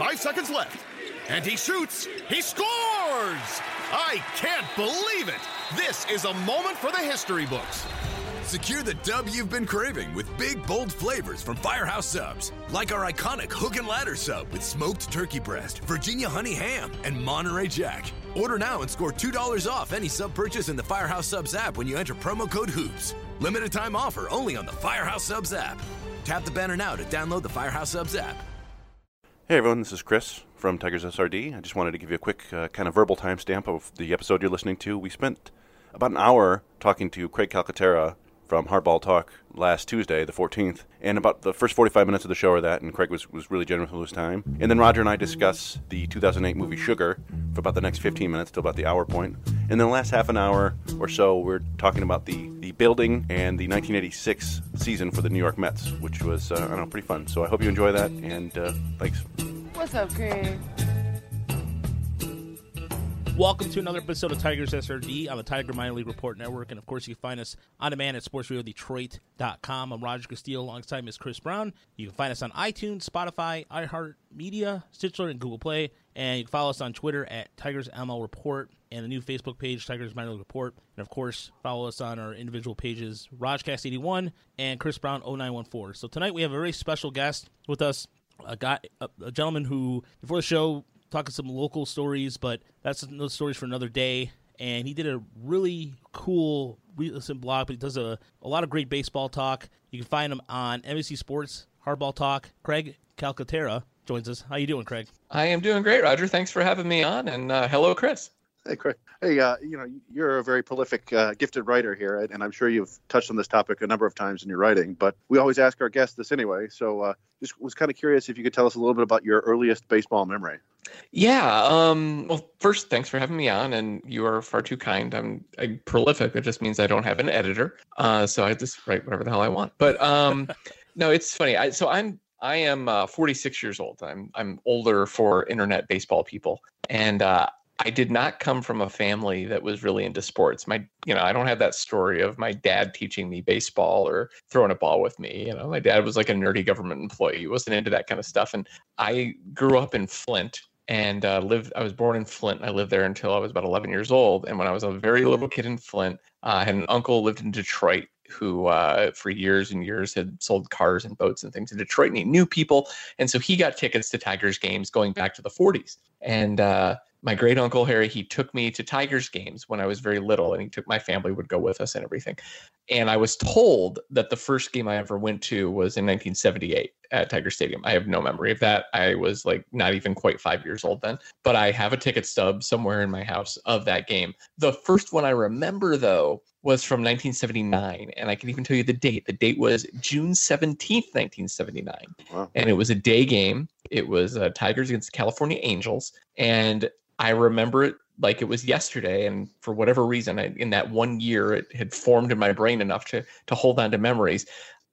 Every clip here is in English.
five seconds left. And he shoots. He scores! I can't believe it. This is a moment for the history books. Secure the dub you've been craving with big, bold flavors from Firehouse Subs. Like our iconic Hook and Ladder Sub with smoked turkey breast, Virginia honey ham, and Monterey Jack. Order now and score $2 off any sub purchase in the Firehouse Subs app when you enter promo code HOOPS. Limited time offer only on the Firehouse Subs app. Tap the banner now to download the Firehouse Subs app. Hey everyone, this is Chris from Tigers SRD. I just wanted to give you a quick uh, kind of verbal timestamp of the episode you're listening to. We spent about an hour talking to Craig Calcaterra from Hardball Talk last Tuesday, the 14th, and about the first 45 minutes of the show are that, and Craig was, was really generous with his time. And then Roger and I discuss the 2008 movie Sugar for about the next 15 minutes till about the hour point. And then the last half an hour or so, we're talking about the, the building and the 1986 season for the New York Mets, which was, uh, I don't know, pretty fun. So I hope you enjoy that, and uh, thanks. What's up, Craig? Welcome to another episode of Tigers SRD on the Tiger Minor League Report Network. And of course, you can find us on demand at sportsradiodetroit.com. I'm Roger Castillo alongside Miss Chris Brown. You can find us on iTunes, Spotify, iHeartMedia, Stitcher, and Google Play. And you can follow us on Twitter at Tigers ML Report and the new Facebook page, Tigers Minor League Report. And of course, follow us on our individual pages, Rajcast81 and Chris Brown 0914. So tonight we have a very special guest with us, a guy, a, a gentleman who before the show talking some local stories, but that's those stories for another day. And he did a really cool recent blog, but he does a, a lot of great baseball talk. You can find him on NBC Sports Hardball Talk. Craig Calcaterra joins us. How you doing, Craig? I am doing great, Roger. Thanks for having me on, and uh, hello, Chris. Hey, Craig. Hey, uh, you know, you're a very prolific, uh, gifted writer here, and I'm sure you've touched on this topic a number of times in your writing. But we always ask our guests this anyway. So, uh, just was kind of curious if you could tell us a little bit about your earliest baseball memory. Yeah. Um, well, first, thanks for having me on, and you are far too kind. I'm, I'm prolific. It just means I don't have an editor, uh, so I just write whatever the hell I want. But um, no, it's funny. I, so I'm I am uh, 46 years old. I'm I'm older for internet baseball people, and uh, I did not come from a family that was really into sports. My, you know, I don't have that story of my dad teaching me baseball or throwing a ball with me. You know, my dad was like a nerdy government employee. He wasn't into that kind of stuff. And I grew up in Flint and uh, lived. I was born in Flint. I lived there until I was about 11 years old. And when I was a very little kid in Flint, uh, I had an uncle lived in Detroit who uh, for years and years had sold cars and boats and things in Detroit, and he knew people, and so he got tickets to Tigers games going back to the 40s. And uh, my great uncle Harry, he took me to Tigers games when I was very little, and he took my family would go with us and everything. And I was told that the first game I ever went to was in 1978 at Tiger Stadium. I have no memory of that. I was like not even quite five years old then, but I have a ticket stub somewhere in my house of that game. The first one I remember though was from 1979, and I can even tell you the date. The date was June 17th, 1979, wow. and it was a day game. It was uh, Tigers against California Angels, and I remember it like it was yesterday, and for whatever reason, I, in that one year, it had formed in my brain enough to to hold on to memories.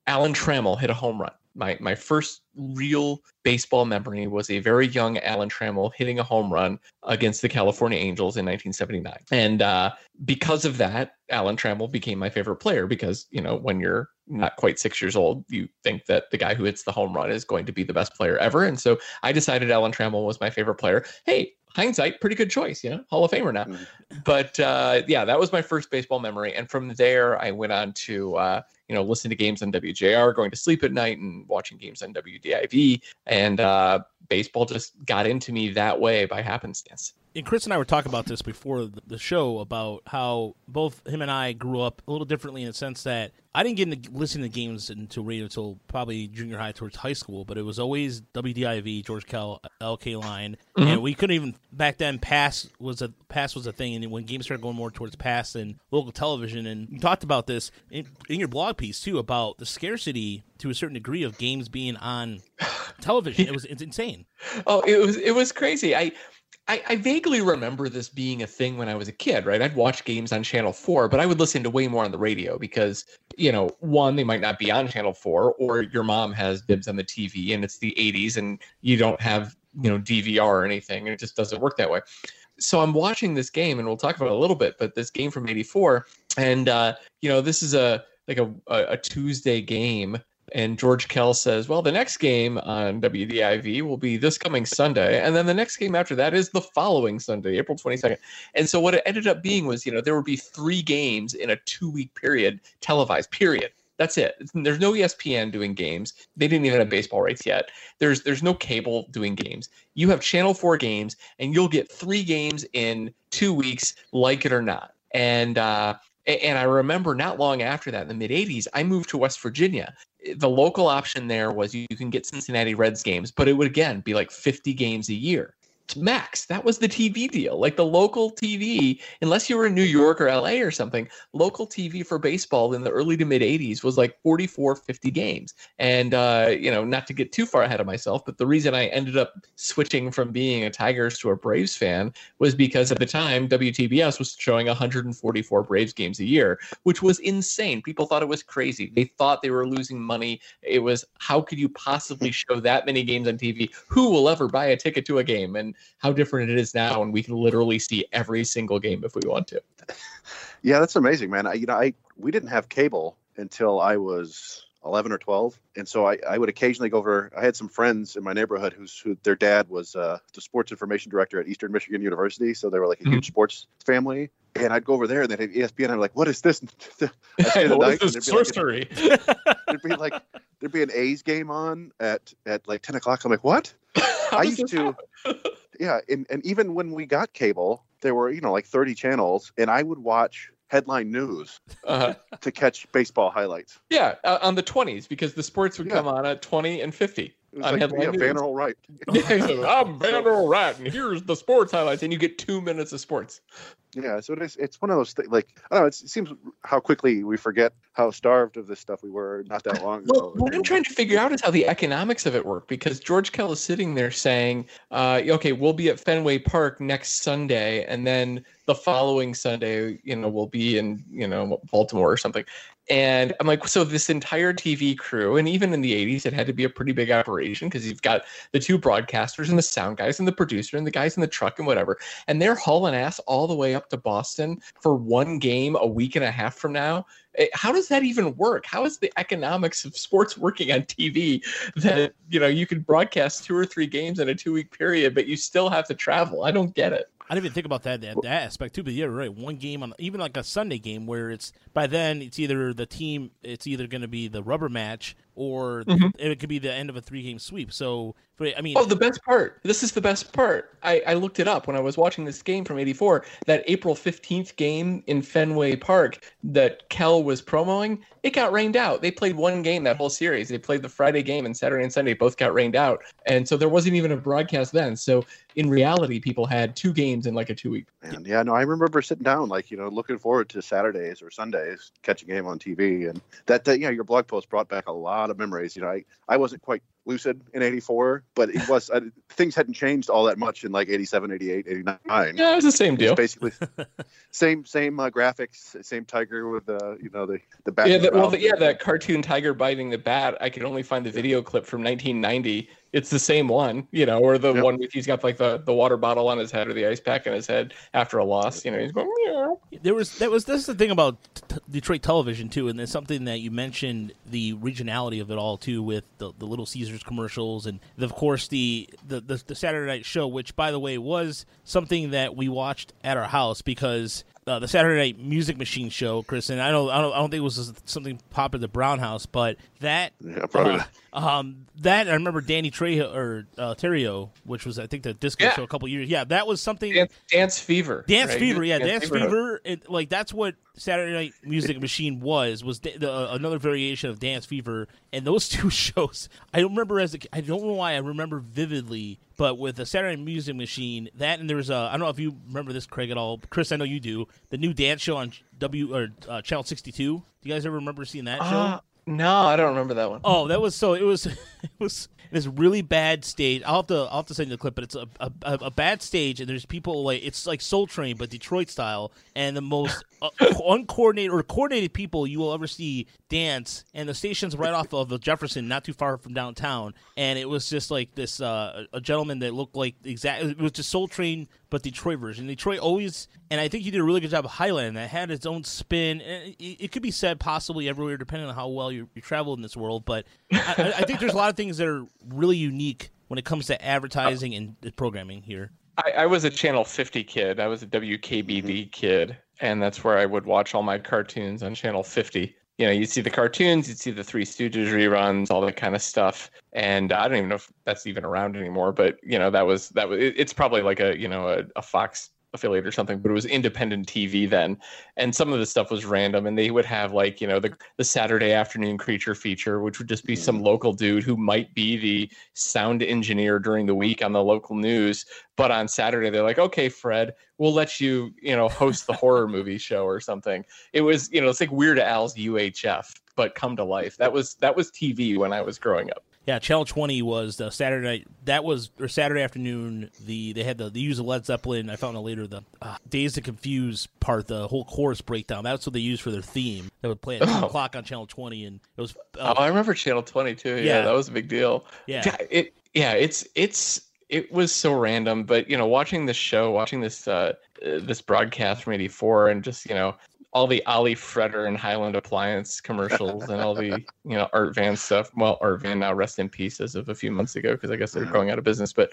Alan Trammell hit a home run. My my first real baseball memory was a very young Alan Trammell hitting a home run against the California Angels in 1979, and uh, because of that, Alan Trammell became my favorite player. Because you know, when you're not quite six years old, you think that the guy who hits the home run is going to be the best player ever, and so I decided Alan Trammell was my favorite player. Hey, hindsight, pretty good choice, you know, Hall of Famer now. Mm-hmm. But uh, yeah, that was my first baseball memory, and from there I went on to uh, you know listening to games on WJR, going to sleep at night, and watching games on WDIV, and uh, baseball just got into me that way by happenstance and Chris and I were talking about this before the show about how both him and I grew up a little differently in the sense that I didn't get into listening to games until radio until probably junior high towards high school, but it was always WDIV, George Kell, Al Kaline, mm-hmm. and we couldn't even back then. Pass was a pass was a thing, and when games started going more towards pass and local television, and you talked about this in, in your blog piece too about the scarcity to a certain degree of games being on television. It was it's insane. Oh, it was it was crazy. I I, I, vaguely remember this being a thing when I was a kid, right? I'd watch games on Channel 4, but I would listen to way more on the radio because, you know, one, they might not be on Channel 4, or your mom has dibs on the TV and it's the 80s and you don't have, you know, DVR or anything, and it just doesn't work that way. So I'm watching this game, and we'll talk about it a little bit, but this game from 84, and, uh, you know, this is a like a, a Tuesday game And George Kell says, well, the next game on WDIV will be this coming Sunday. And then the next game after that is the following Sunday, April 22nd. And so what it ended up being was, you know, there would be three games in a two week period televised, period. That's it. There's no ESPN doing games. They didn't even have baseball rights yet. There's there's no cable doing games. You have Channel 4 games and you'll get 3 games in 2 weeks like it or not. And uh and I remember not long after that in the mid 80s, I moved to West Virginia. The local option there was you, can get Cincinnati Reds games, but it would again be like 50 games a year max. That was the TV deal. Like the local TV, unless you were in New York or LA or something, local TV for baseball in the early to mid 80s was like 44, 50 games. And, uh, you know, not to get too far ahead of myself, but the reason I ended up switching from being a Tigers to a Braves fan was because at the time, WTBS was showing 144 Braves games a year, which was insane. People thought it was crazy. They thought they were losing money. It was, how could you possibly show that many games on TV? Who will ever buy a ticket to a game? And how different it is now, and we can literally see every single game if we want to. Yeah, that's amazing, man. I, you know, I we didn't have cable until I was 11 or 12 and so I, I would occasionally go over i had some friends in my neighborhood whose who their dad was uh, the sports information director at eastern michigan university so they were like a mm-hmm. huge sports family and i'd go over there and they'd have espn i'm like what is this hey, what is this sorcery like, there'd be like there'd be an a's game on at at like 10 o'clock i'm like what i used to yeah, and, and even when we got cable, there were you know like 30 channels, and I would watch headline news uh-huh. to catch baseball highlights. Yeah, uh, on the 20s because the sports would yeah. come on at 20 and 50 on like, yeah, Van Earl Wright. I'm Van Earl Wright, and here's the sports highlights, and you get two minutes of sports. Yeah, so it is. It's one of those things. Like I don't know. it seems how quickly we forget how starved of this stuff we were not that long ago. What I'm trying to figure out is how the economics of it work because George Kell is sitting there saying, uh, "Okay, we'll be at Fenway Park next Sunday, and then the following Sunday, you know, we'll be in you know Baltimore or something." And I'm like, so this entire TV crew, and even in the 80s, it had to be a pretty big operation because you've got the two broadcasters and the sound guys and the producer and the guys in the truck and whatever. And they're hauling ass all the way up to Boston for one game a week and a half from now. How does that even work? How is the economics of sports working on TV that, you know, you could broadcast two or three games in a two week period, but you still have to travel? I don't get it. I didn't even think about that, that that aspect too. But yeah, right. One game on even like a Sunday game where it's by then it's either the team it's either going to be the rubber match or mm-hmm. it could be the end of a three game sweep. So I mean, oh, the best part. This is the best part. I, I looked it up when I was watching this game from '84. That April 15th game in Fenway Park that Kell was promoting, it got rained out. They played one game that whole series. They played the Friday game and Saturday and Sunday both got rained out, and so there wasn't even a broadcast then. So in reality, people had two games in like a two week. And yeah, no, I remember sitting down like you know looking forward to Saturdays or Sundays, catching a game on TV, and that, that you know your blog post brought back a lot of memories. You know, I I wasn't quite lucid in 84 but it was uh, things hadn't changed all that much in like 87 88 89 yeah it was the same deal basically same same uh, graphics same tiger with the uh, you know the the bat yeah the, well the, yeah that cartoon tiger biting the bat i could only find the video clip from 1990 it's the same one, you know, or the yep. one with he's got like the, the water bottle on his head or the ice pack on his head after a loss. You know, he's going. Meow. There was that was this is the thing about t- Detroit television too, and there's something that you mentioned the regionality of it all too, with the, the Little Caesars commercials, and of course the, the the the Saturday Night Show, which by the way was something that we watched at our house because uh, the Saturday Night Music Machine show, Chris, and I don't, I don't, I don't think it was something popular at the Brown House, but that, yeah, probably. Uh, um, that I remember Deney Terrio or uh, Terrio, which was I think the disco yeah. show a couple years. Yeah, that was something. Dance, Dance Fever. Dance right? Fever, yeah, Dance, Dance Fever. Fever it, like that's what Saturday Night Music Machine was was the, the, uh, another variation of Dance Fever, and those two shows I remember as a, I don't know why I remember vividly, but with the Saturday Music Machine, that and there was a I don't know if you remember this Craig at all, Chris. I know you do. The new dance show on W or uh, Channel sixty two. Do you guys ever remember seeing that show? No, I don't remember that one. Oh, that was so. It was. It was this really bad stage. I'll have to. I'll have to send you the clip, but it's a, a, a bad stage, and there's people like it's like Soul Train, but Detroit style, and the most uh, uncoordinated or coordinated people you will ever see dance. And the station's right off of Jefferson, not too far from downtown. And it was just like this uh, a gentleman that looked like exactly. It was just Soul Train, but Detroit version. Detroit always, and I think he did a really good job highlighting that. Had its own spin, and it, it could be said possibly everywhere, depending on how well you, you travel in this world, but I, I think there's a lot of things that are really unique when it comes to advertising and programming here. I, I was a Channel 50 kid. I was a WKBD kid, and that's where I would watch all my cartoons on Channel 50 you know, you'd see the cartoons, you'd see the Three Stooges reruns, all that kind of stuff. And I don't even know if that's even around anymore, but you know, that was that was. It's probably like a you know a, a Fox affiliate or something, but it was independent TV then. And some of the stuff was random. And they would have like, you know, the, the Saturday afternoon creature feature, which would just be some mm. local dude who might be the sound engineer during the week on the local news. But on Saturday, they're like, okay, Fred, we'll let you, you know, host the horror movie show or something. It was, you know, it's like Weird Al's UHF, but come to life. That was that was TV when I was growing up. Yeah, Channel Twenty was the Saturday night. That was or Saturday afternoon. The they had the they used the Led Zeppelin. I found out later the uh, Dazed and Confused part, the whole chorus breakdown. That's what they used for their theme. They would play at two oh. o'clock on Channel Twenty, and it was. Uh, oh, I remember Channel Twenty too. Yeah, yeah, that was a big deal. Yeah, yeah it yeah it's it's it was so random, but you know, watching this show, watching this uh, uh this broadcast from '84, and just you know all the Ollie Fretter and Highland Appliance commercials and all the you know Art Van stuff. Well, Art Van now rest in peace as of a few months ago because I guess they're mm-hmm. going out of business. But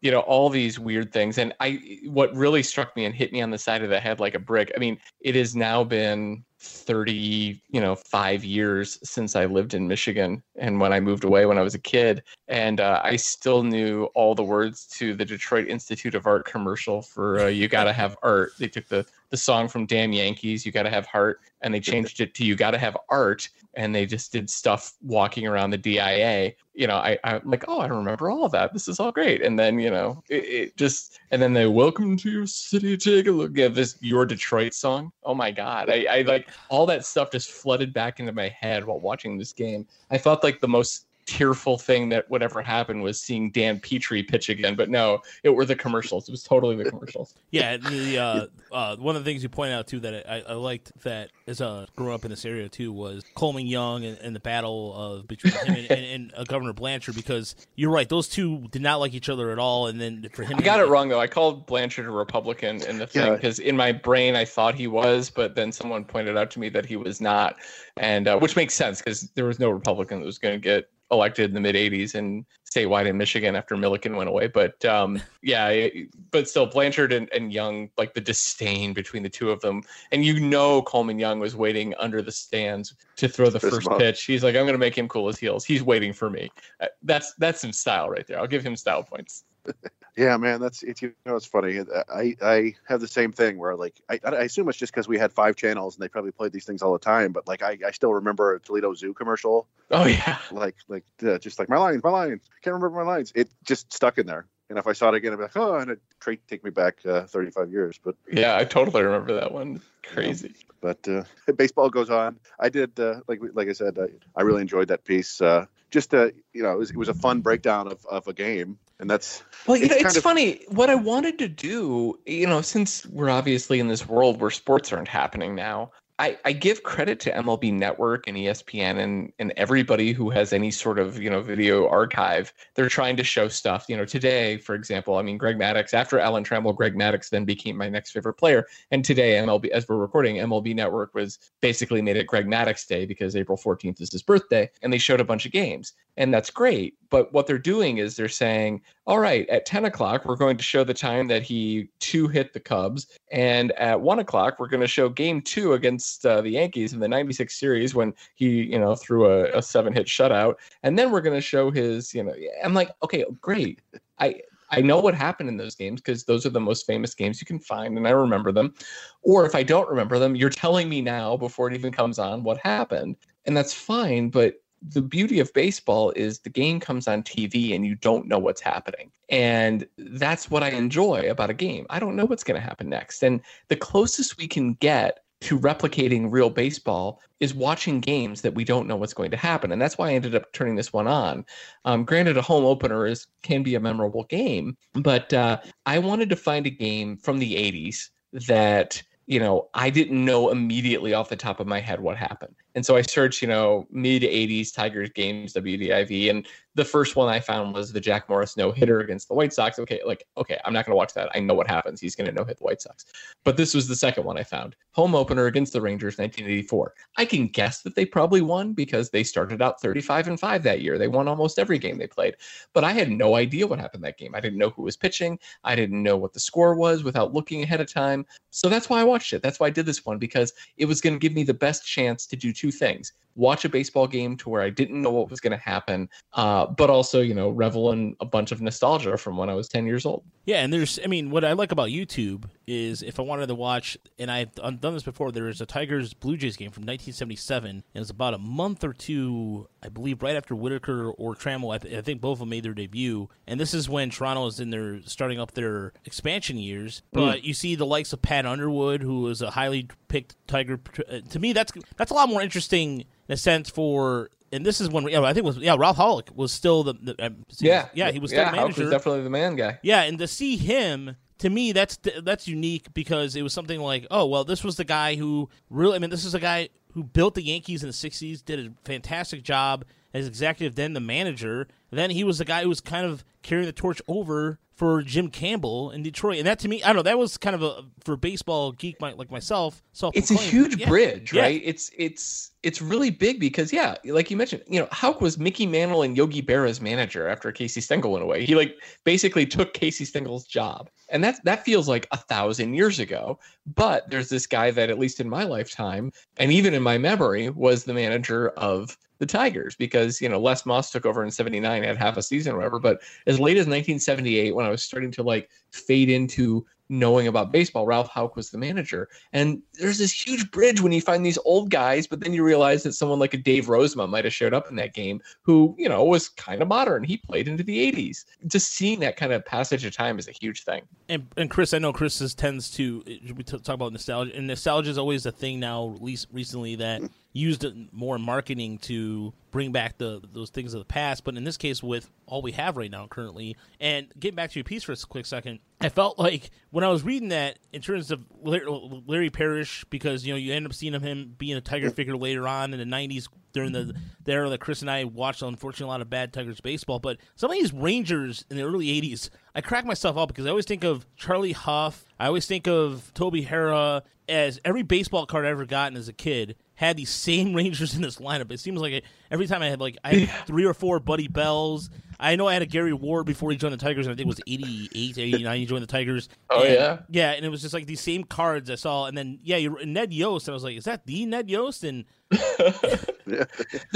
you know all these weird things and i what really struck me and hit me on the side of the head like a brick i mean it has now been 30 you know 5 years since i lived in michigan and when i moved away when i was a kid and uh, i still knew all the words to the detroit institute of art commercial for uh, you gotta have art they took the the song from Damn Yankees, You Gotta Have Heart, and they changed it to You Gotta Have Art, and they just did stuff walking around the DIA. You know, I, I'm like, oh, I remember all of that. This is all great. And then, you know, it, it just, and then they welcome to your city, take a look at this Your Detroit song. Oh my God. I, I like all that stuff just flooded back into my head while watching this game. I felt like the most tearful thing that would ever happen was seeing Dan Petry pitch again. But no, it were the commercials. It was totally the commercials. yeah, the uh, uh, one of the things you point out too that I, I liked that as a grew up in this area too was Coleman Young and, and the battle of between him and, and, and uh, Governor Blanchard because you're right, those two did not like each other at all. And then for him, I got it wrong though. I called Blanchard a Republican in the thing because yeah. in my brain I thought he was, but then someone pointed out to me that he was not, and uh, which makes sense because there was no Republican that was going to get elected in the mid 80s and statewide in Michigan after Milliken went away. But um, yeah, but still, Blanchard and, and, Young, like the disdain between the two of them. And you know, Coleman Young was waiting under the stands to throw the first pitch. He's like, I'm going to make him cool as heels. He's waiting for me. Uh, that's that's some style right there. I'll give him style points. Yeah, man, that's it. You know, it's funny. I I have the same thing where like I, I assume it's just because we had five channels and they probably played these things all the time. But like I, I still remember a Toledo Zoo commercial. Oh yeah, like like uh, just like my lines, my lines. I can't remember my lines. It just stuck in there. And if I saw it again, I'd be like, oh, and it take me back uh, 35 years. But yeah, I totally remember that one. Crazy. but uh, baseball goes on. I did uh, like like I said, I, I really enjoyed that piece. Uh, just uh, you know, it was, it was a fun breakdown of, of a game and that's well you it's know it's of... funny what i wanted to do you know since we're obviously in this world where sports aren't happening now I, I give credit to MLB Network and ESPN and, and everybody who has any sort of you know video archive. They're trying to show stuff. You know, today, for example, I mean, Greg Maddux. After Alan Trammell, Greg Maddux then became my next favorite player. And today, MLB, as we're recording, MLB Network was basically made it Greg Maddux Day because April 14th is his birthday, and they showed a bunch of games, and that's great. But what they're doing is they're saying, all right, at 10 o'clock, we're going to show the time that he two hit the Cubs. And at one o'clock, we're going to show game two against uh, the Yankees in the 96 series when he, you know, threw a, a seven hit shutout. And then we're going to show his, you know, I'm like, okay, great. I, I know what happened in those games because those are the most famous games you can find and I remember them. Or if I don't remember them, you're telling me now before it even comes on what happened. And that's fine, but the beauty of baseball is the game comes on TV and you don't know what's happening. And that's what I enjoy about a game. I don't know what's going to happen next. And the closest we can get to replicating real baseball is watching games that we don't know what's going to happen. And that's why I ended up turning this one on. Um, granted, a home opener is can be a memorable game, but uh, I wanted to find a game from the 80s that you know, I didn't know immediately off the top of my head what happened. And so I searched, you know, mid 80s Tigers games, WDIV, and the first one I found was the Jack Morris no hitter against the White Sox. Okay, like, okay, I'm not going to watch that. I know what happens. He's going to no hit the White Sox. But this was the second one I found. Home opener against the Rangers, 1984. I can guess that they probably won because they started out 35 and 5 that year. They won almost every game they played. But I had no idea what happened that game. I didn't know who was pitching. I didn't know what the score was without looking ahead of time. So that's why I watched it. That's why I did this one because it was going to give me the best chance to do two things watch a baseball game to where I didn't know what was going to happen, uh, but also, you know, revel in a bunch of nostalgia from when I was 10 years old. Yeah, and there's, I mean, what I like about YouTube is if I wanted to watch, and I've done this before, there was a Tigers Blue Jays game from 1977, and it was about a month or two, I believe, right after Whitaker or Trammell. I, th- I think both of them made their debut, and this is when Toronto is in their starting up their expansion years. But mm. you see the likes of Pat Underwood, who was a highly picked Tiger. Uh, to me, that's that's a lot more interesting in a sense for and this is when know, I think was yeah Ralph Houk was still the, the uh, yeah. yeah he was still yeah, the manager was definitely the man guy. Yeah and to see him to me that's that's unique because it was something like oh well this was the guy who really I mean this is a guy who built the Yankees in the 60s did a fantastic job as executive then the manager then he was the guy who was kind of carrying the torch over for Jim Campbell in Detroit, and that to me, I don't know, that was kind of a for baseball geek like myself. So it's a huge yeah. bridge, right? Yeah. It's it's it's really big because yeah, like you mentioned, you know, Houk was Mickey Mantle and Yogi Berra's manager after Casey Stengel went away. He like basically took Casey Stengel's job, and that that feels like a thousand years ago. But there's this guy that, at least in my lifetime, and even in my memory, was the manager of the Tigers because you know Les Moss took over in '79, had half a season or whatever. But as late as 1978, when I was starting to like fade into knowing about baseball, Ralph Houk was the manager. And there's this huge bridge when you find these old guys, but then you realize that someone like a Dave Rozema might have showed up in that game who, you know, was kind of modern. He played into the 80s. Just seeing that kind of passage of time is a huge thing. And, and Chris, I know Chris is, tends to, we talk about nostalgia, and nostalgia is always a thing now, least recently, that used more in marketing to bring back the those things of the past. But in this case, with all we have right now currently, and getting back to your piece for a quick second, I felt like when I was reading that in terms of Larry Parrish, because you know you end up seeing him being a Tiger figure later on in the '90s during the, the era that Chris and I watched. Unfortunately, a lot of bad Tigers baseball, but some of these Rangers in the early '80s, I crack myself up because I always think of Charlie Hough. I always think of Toby Harrah as every baseball card I ever gotten as a kid had these same Rangers in this lineup. It seems like it, every time I had like I had three or four Buddy Bells. I know I had a Gary Ward before he joined the Tigers, and I think it was 88, 89 he joined the Tigers. Oh and, yeah, yeah, and it was just like these same cards I saw, and then yeah, Ned Yost, and I was like, is that the Ned Yost? And there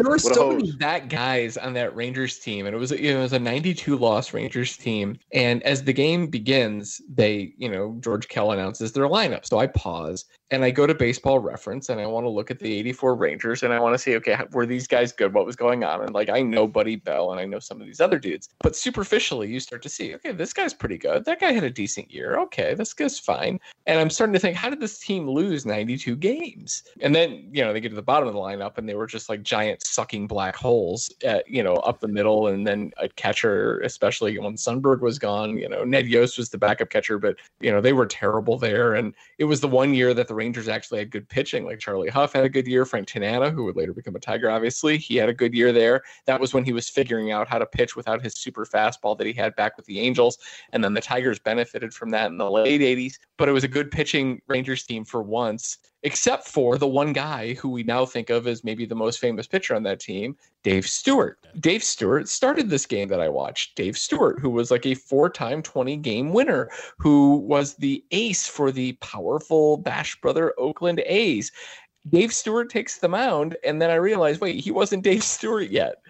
were so many that guys on that Rangers team, and it was it was a 92 loss Rangers team. And as the game begins, they you know George Kell announces their lineup. So I pause and I go to Baseball Reference and I want to look at the 84 Rangers and I want to see okay were these guys good? What was going on? And like I know Buddy Bell and I know some of these other dudes, but superficially you start to see okay this guy's pretty good. That guy had a decent year. Okay, this guy's fine. And I'm starting to think how did this team lose 92 games? And then you know they get to the bottom of the lineup and they were just like giant sucking black holes, at, you know, up the middle. And then a catcher, especially when Sundberg was gone, you know, Ned Yost was the backup catcher, but you know they were terrible there. And it was the one year that the Rangers actually had good pitching. Like Charlie Hough had a good year. Frank Tanana, who would later become a Tiger, obviously, he had a good year there. That was when he was figuring out how to pitch without his super fastball that he had back with the Angels. And then the Tigers benefited from that in the late 80s. But it was a good pitching Rangers team for once except for the one guy who we now think of as maybe the most famous pitcher on that team, Dave Stewart. Dave Stewart started this game that I watched. Dave Stewart, who was like a four time 20 game winner, who was the ace for the powerful Bash Brother Oakland A's. Dave Stewart takes the mound, and then I realized, wait, he wasn't Dave Stewart yet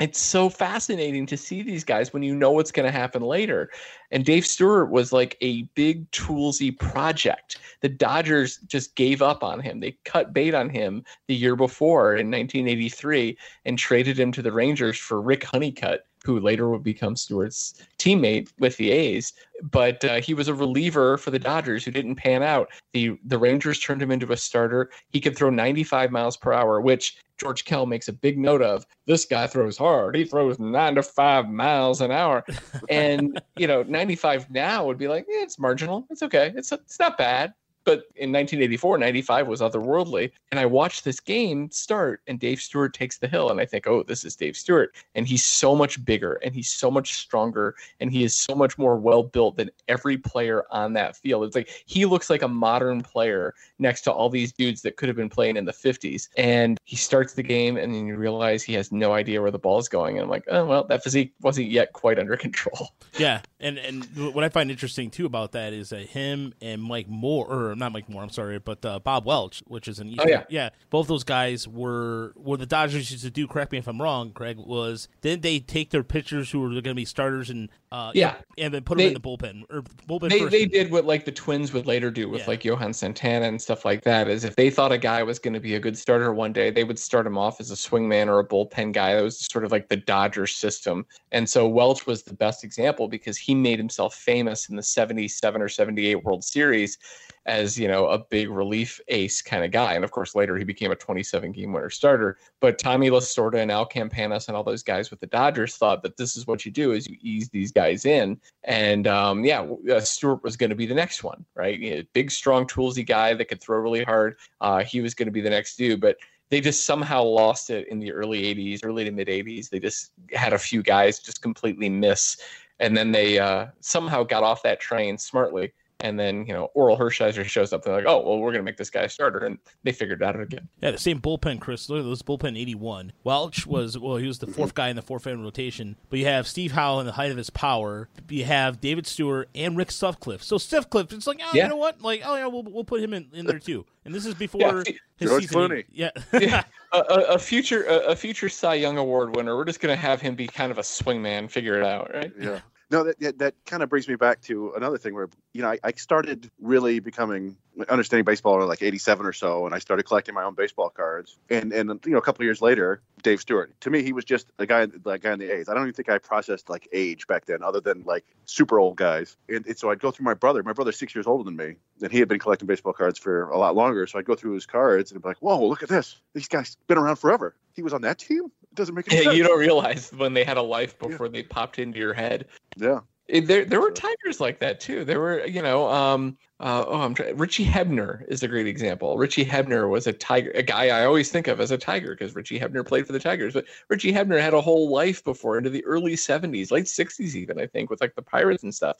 it's so fascinating to see these guys when you know what's going to happen later. And Dave Stewart was like a big toolsy project. The Dodgers just gave up on him. They cut bait on him the year before in 1983 and traded him to the Rangers for Rick Honeycutt, who later would become Stewart's teammate with the A's. But uh, he was a reliever for the Dodgers who didn't pan out. The the Rangers turned him into a starter. He could throw 95 miles per hour, which George Kell makes a big note of. This guy throws hard. He throws 95 miles an hour. And, you know, 95 now would be like, yeah, it's marginal. It's okay. It's it's not bad but in 1984, 95 was otherworldly. And I watched this game start, and Dave Stewart takes the hill, and I think, oh, this is Dave Stewart, and he's so much bigger, and he's so much stronger, and he is so much more well built than every player on that field. It's like he looks like a modern player next to all these dudes that could have been playing in the 50s. And he starts the game, and then you realize he has no idea where the ball is going. And I'm like, oh well, that physique wasn't yet quite under control. Yeah, and and what I find interesting too about that is that him and Mike Moore, or not Mike Moore, I'm sorry, but uh, Bob Welch, which is an oh, yeah. yeah, both those guys were what the Dodgers used to do. Correct me if I'm wrong, Craig. Was didn't they take their pitchers who were going to be starters and uh, yeah, and then put them they, in the bullpen or bullpen? They, they did what like the Twins would later do with yeah. like Johan Santana and stuff like that. Is if they thought a guy was going to be a good starter one day, they would start him off as a swingman or a bullpen guy. That was sort of like the Dodgers system. And so Welch was the best example because he made himself famous in the 77 or 78 World Series as you know a big relief ace kind of guy. And of course, later he became a 27 game winner starter. But Tommy Lasorda and Al Campanis and all those guys with the Dodgers thought that this is what you do: is you ease these guys in. And um, yeah, uh, Stewart was going to be the next one, right? Big, strong, toolsy guy that could throw really hard. Uh, he was going to be the next dude, but they just somehow lost it in the early 80s, early to mid 80s. They just had a few guys just completely miss. And then they uh, somehow got off that train smartly and then you know Orel Hershiser shows up. They're like, oh well, we're gonna make this guy a starter, and they figured out it out again. Yeah, the same bullpen, Chris. Look at this bullpen eighty one. Welch was well, he was the fourth guy in the fourth man rotation, but you have Steve Howe in the height of his power. You have David Stewart and Rick Sutcliffe. So Sutcliffe, it's like, oh, yeah. you know what? Like, oh yeah, we'll we'll put him in, in there too. And this is before yeah, his George season. Clooney. Yeah, yeah. A, a, future a, a, future Cy Young Award winner. We're just gonna have him be kind of a swingman. Figure it out, right? Yeah. No, that that, kind of brings me back to another thing where you know I, I started really becoming understanding baseball in like 87 or so and i started collecting my own baseball cards. And and you know a couple years later dave stewart to me he was just a guy like guy in the a's i don't even think i processed like age back then other than like super old guys. And, and so i'd go through my brother my brother's six years older than me and he had been collecting baseball cards for a lot longer. So i'd go through his cards and be like whoa look at this. These guys been around forever. He was on that team it doesn't make any yeah, sense you don't realize when they had a life before yeah. they popped into your head yeah there there were tigers like that too. There were, you know, um, uh, oh, I'm trying. Richie Hebner is a great example. Richie Hebner was a tiger, a guy I always think of as a tiger because Richie Hebner played for the Tigers. But Richie Hebner had a whole life before into the early 70s, late 60s, even I think, with like the Pirates and stuff.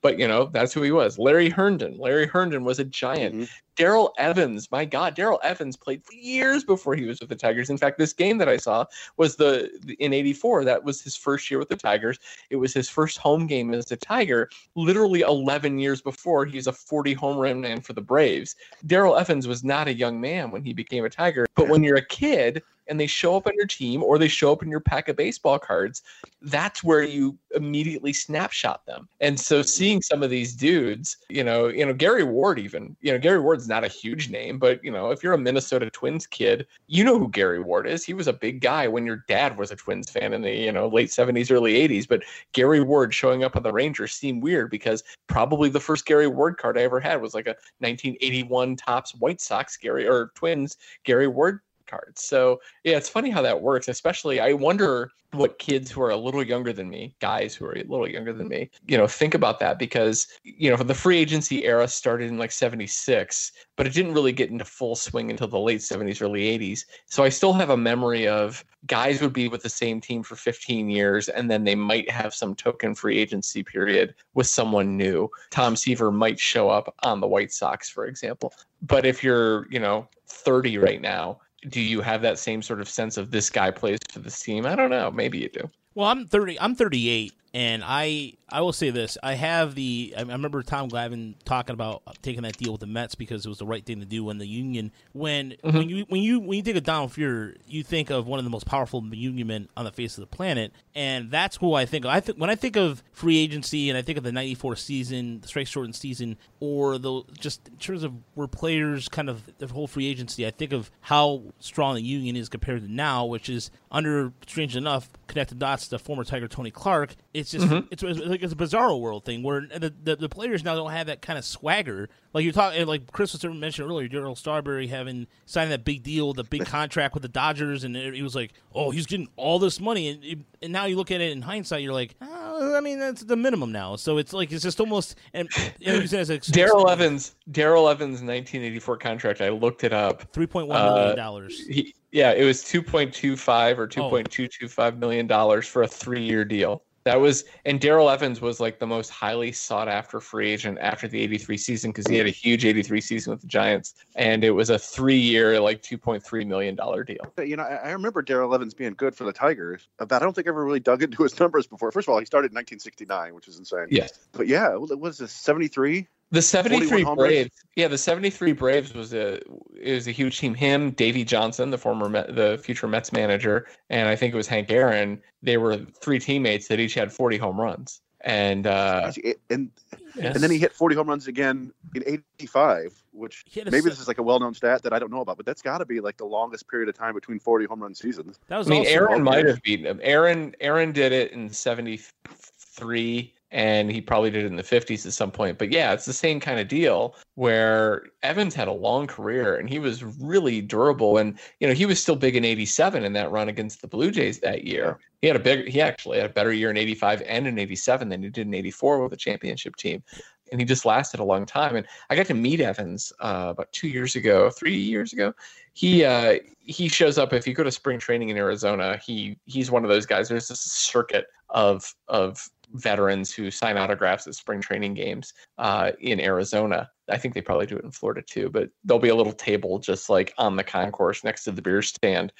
But you know, that's who he was. Larry Herndon. Larry Herndon was a giant. Mm-hmm. Darrell Evans, my God, Darrell Evans played for years before he was with the Tigers. In fact, this game that I saw was the in '84. That was his first year with the Tigers. It was his first home game as a Tiger. Literally 11 years before, he's a 40 home run man for the Braves. Darrell Evans was not a young man when he became a Tiger, but when you're a kid and they show up on your team or they show up in your pack of baseball cards, that's where you immediately snapshot them. And so mm-hmm. seeing some of these dudes, you know, you know, Gary Ward even, you know, Gary Ward's not a huge name, but you know, if you're a Minnesota Twins kid, you know who Gary Ward is. He was a big guy when your dad was a Twins fan in the, you know, late 70s, early 80s. But Gary Ward showing up on the Rangers seemed weird because probably the first Gary Ward card I ever had was like a 1981 Topps White Sox Gary or Twins Gary Ward cards. So yeah, it's funny how that works. Especially, I wonder what kids who are a little younger than me, guys who are a little younger than me, you know, think about that because you know the free agency era started in like '76, but it didn't really get into full swing until the late '70s, early '80s. So I still have a memory of guys would be with the same team for 15 years and then they might have some token free agency period with someone new. Tom Seaver might show up on the White Sox, for example. But if you're, you know, 30 right now, do you have that same sort of sense of this guy plays for this team? I don't know. Maybe you do. Well, I'm 30. I'm 38, and I I will say this: I have the. I remember Tom Glavine talking about taking that deal with the Mets because it was the right thing to do when the union. When mm-hmm. when you when you when you think of Donald Fehr, you think of one of the most powerful union men on the face of the planet, and that's who I think. Of. I think when I think of free agency and I think of the '94 season, the strike shortened season, or the just in terms of where players kind of the whole free agency, I think of how strong the union is compared to now, which is under strange enough connected dots to former Tiger Tony Clark it's just mm-hmm. it's, it's, like it's a bizarro world thing where the, the, the players now don't have that kind of swagger. Like you're talking, like Chris was mentioned earlier, Darryl Strawberry having signing that big deal, the big contract with the Dodgers, and he was like, oh, he's getting all this money, and, and now you look at it in hindsight, you're like, oh, I mean, that's the minimum now. So it's like it's just almost and you Darrell Evans, Darrell Evans, 1984 contract. I looked it up. Three point one million uh, dollars. Uh, yeah, it was 2.25 or 2.225 million dollars for a three-year deal. That was and Darrell Evans was like the most highly sought after free agent after the 83 season because he had a huge 83 season with the Giants and it was a 3-year like 2.3 million dollar deal. You know, I remember Darrell Evans being good for the Tigers, uh, but I don't think I ever really dug into his numbers before. First of all, he started in 1969, which is insane. Yes. But yeah, what was this 73? The 73 Braves. Yeah, the 73 Braves was a it was a huge team. Him, Davey Johnson, the former Met, the future Mets manager, and I think it was Hank Aaron. They were three teammates that each had 40 home runs. And uh and yes. and then he hit 40 home runs again in 85, which maybe this is like a well-known stat that I don't know about, but that's got to be like the longest period of time between 40 home run seasons. That was I mean, Aaron might have beaten him. Aaron Aaron did it in 73 and he probably did it in the 50s at some point. But yeah, it's the same kind of deal where Evans had a long career and he was really durable. And, you know, he was still big in 87 in that run against the Blue Jays that year. He had a big, he actually had a better year in 85 and in 87 than he did in 84 with a championship team. And he just lasted a long time. And I got to meet Evans uh, about two years ago, three years ago. He uh, he shows up if you go to spring training in Arizona. He he's one of those guys. There's this circuit of of veterans who sign autographs at spring training games uh, in Arizona. I think they probably do it in Florida too, but there'll be a little table just like on the concourse next to the beer stand,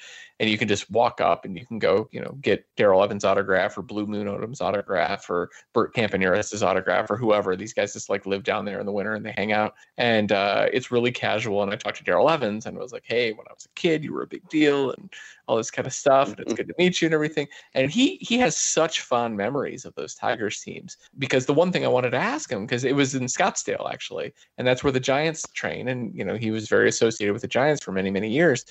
and you can just walk up and you can go, you know, get Darrell Evans' autograph or Blue Moon Odom's autograph or Bert Campaneris' autograph or whoever. These guys just like live down there in the winter and they hang out, and uh, it's really casual. And I talked to Darrell Evans and was like, "Hey, when I was a kid, you were a big deal," and all this kind of stuff, and it's good to meet you and everything. And he he has such fond memories of those Tigers teams because the one thing I wanted to ask him because it was in Scottsdale actually, and that's where the Giants train, and you know he was very associated with the Giants for many many years.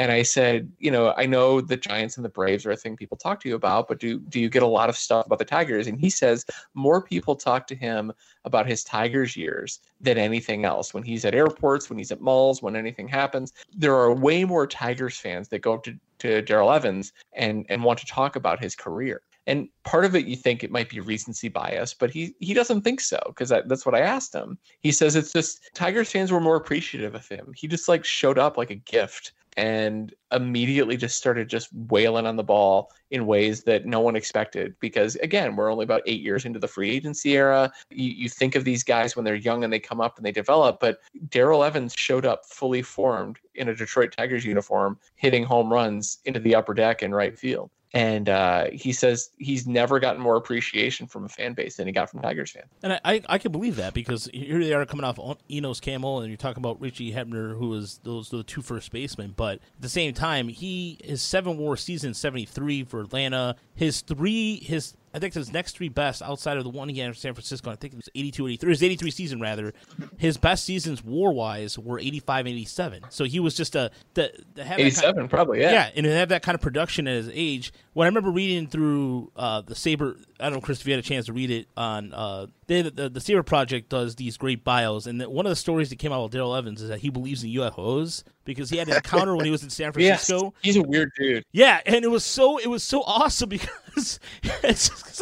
And I said, you know, I know the Giants and the Braves are a thing people talk to you about, but do do you get a lot of stuff about the Tigers? And he says more people talk to him about his Tigers years than anything else. When he's at airports, when he's at malls, when anything happens, there are way more Tigers fans that go up to, to Darrell Evans and and want to talk about his career. And part of it, you think it might be recency bias, but he he doesn't think so because that, that's what I asked him. He says it's just Tigers fans were more appreciative of him. He just like showed up like a gift and immediately just started just wailing on the ball in ways that no one expected because again we're only about eight years into the free agency era. You, you think of these guys when they're young and they come up and they develop but darrell evans showed up fully formed in a detroit tigers uniform hitting home runs into the upper deck in right field and uh, he says he's never gotten more appreciation from a fan base than he got from Tigers fans. And I, I, I can believe that because here they are coming off Enos Cabell, and you're talking about Richie Hebner, who was those the two first basemen. But at the same time, he his seven WAR season seventy three for Atlanta. His three his I think his next three best outside of the one he had in San Francisco, I think it was 82 83, his 83 season rather. His best seasons war wise were 85 87. So he was just a the, the 87 kind of, probably, yeah. Yeah, and to have that kind of production at his age. When I remember reading through uh, the SABR, I don't know, Chris, if you had a chance to read it on uh, they, the, the SABR Project does these great bios, and one of the stories that came out with Darrell Evans is that he believes in UFOs because he had an encounter when he was in San Francisco. Yes, he's a weird dude. Yeah, and it was so it was so awesome because it's,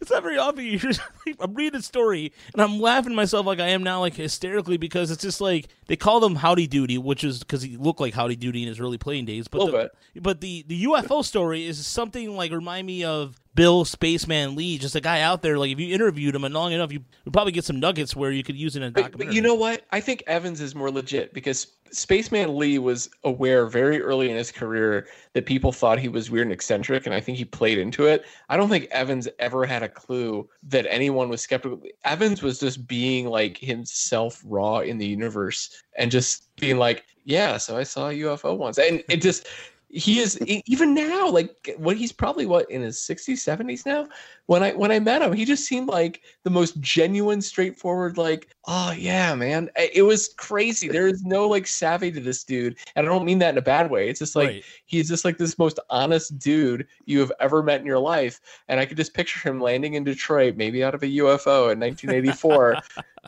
it's not very obvious. I'm reading the story and I'm laughing myself like I am now, like hysterically, because it's just like they call them Howdy Doody, which is because he looked like Howdy Doody in his early playing days. But the, bit. but the the UFO story is something like remind me of Bill Spaceman Lee, just a guy out there. Like if you interviewed him and long enough, you would probably get some nuggets where you could use it in a documentary. But you know what? I think Evans is more legit because Spaceman Lee was aware very early in his career that people thought he was weird and eccentric, and I think he played into it. I don't think Evans ever had a clue that anyone was skeptical. Evans was just being like himself raw in the universe and just being like, yeah, so I saw a UFO once. And it just he is even now like what he's probably what in his 60s 70s now? When i when i met him he just seemed like the most genuine straightforward like oh yeah man. It was crazy. There is no like savvy to this dude and i don't mean that in a bad way. It's just like Right. he's just like this most honest dude you have ever met in your life and i could just picture him landing in detroit maybe out of a ufo in 1984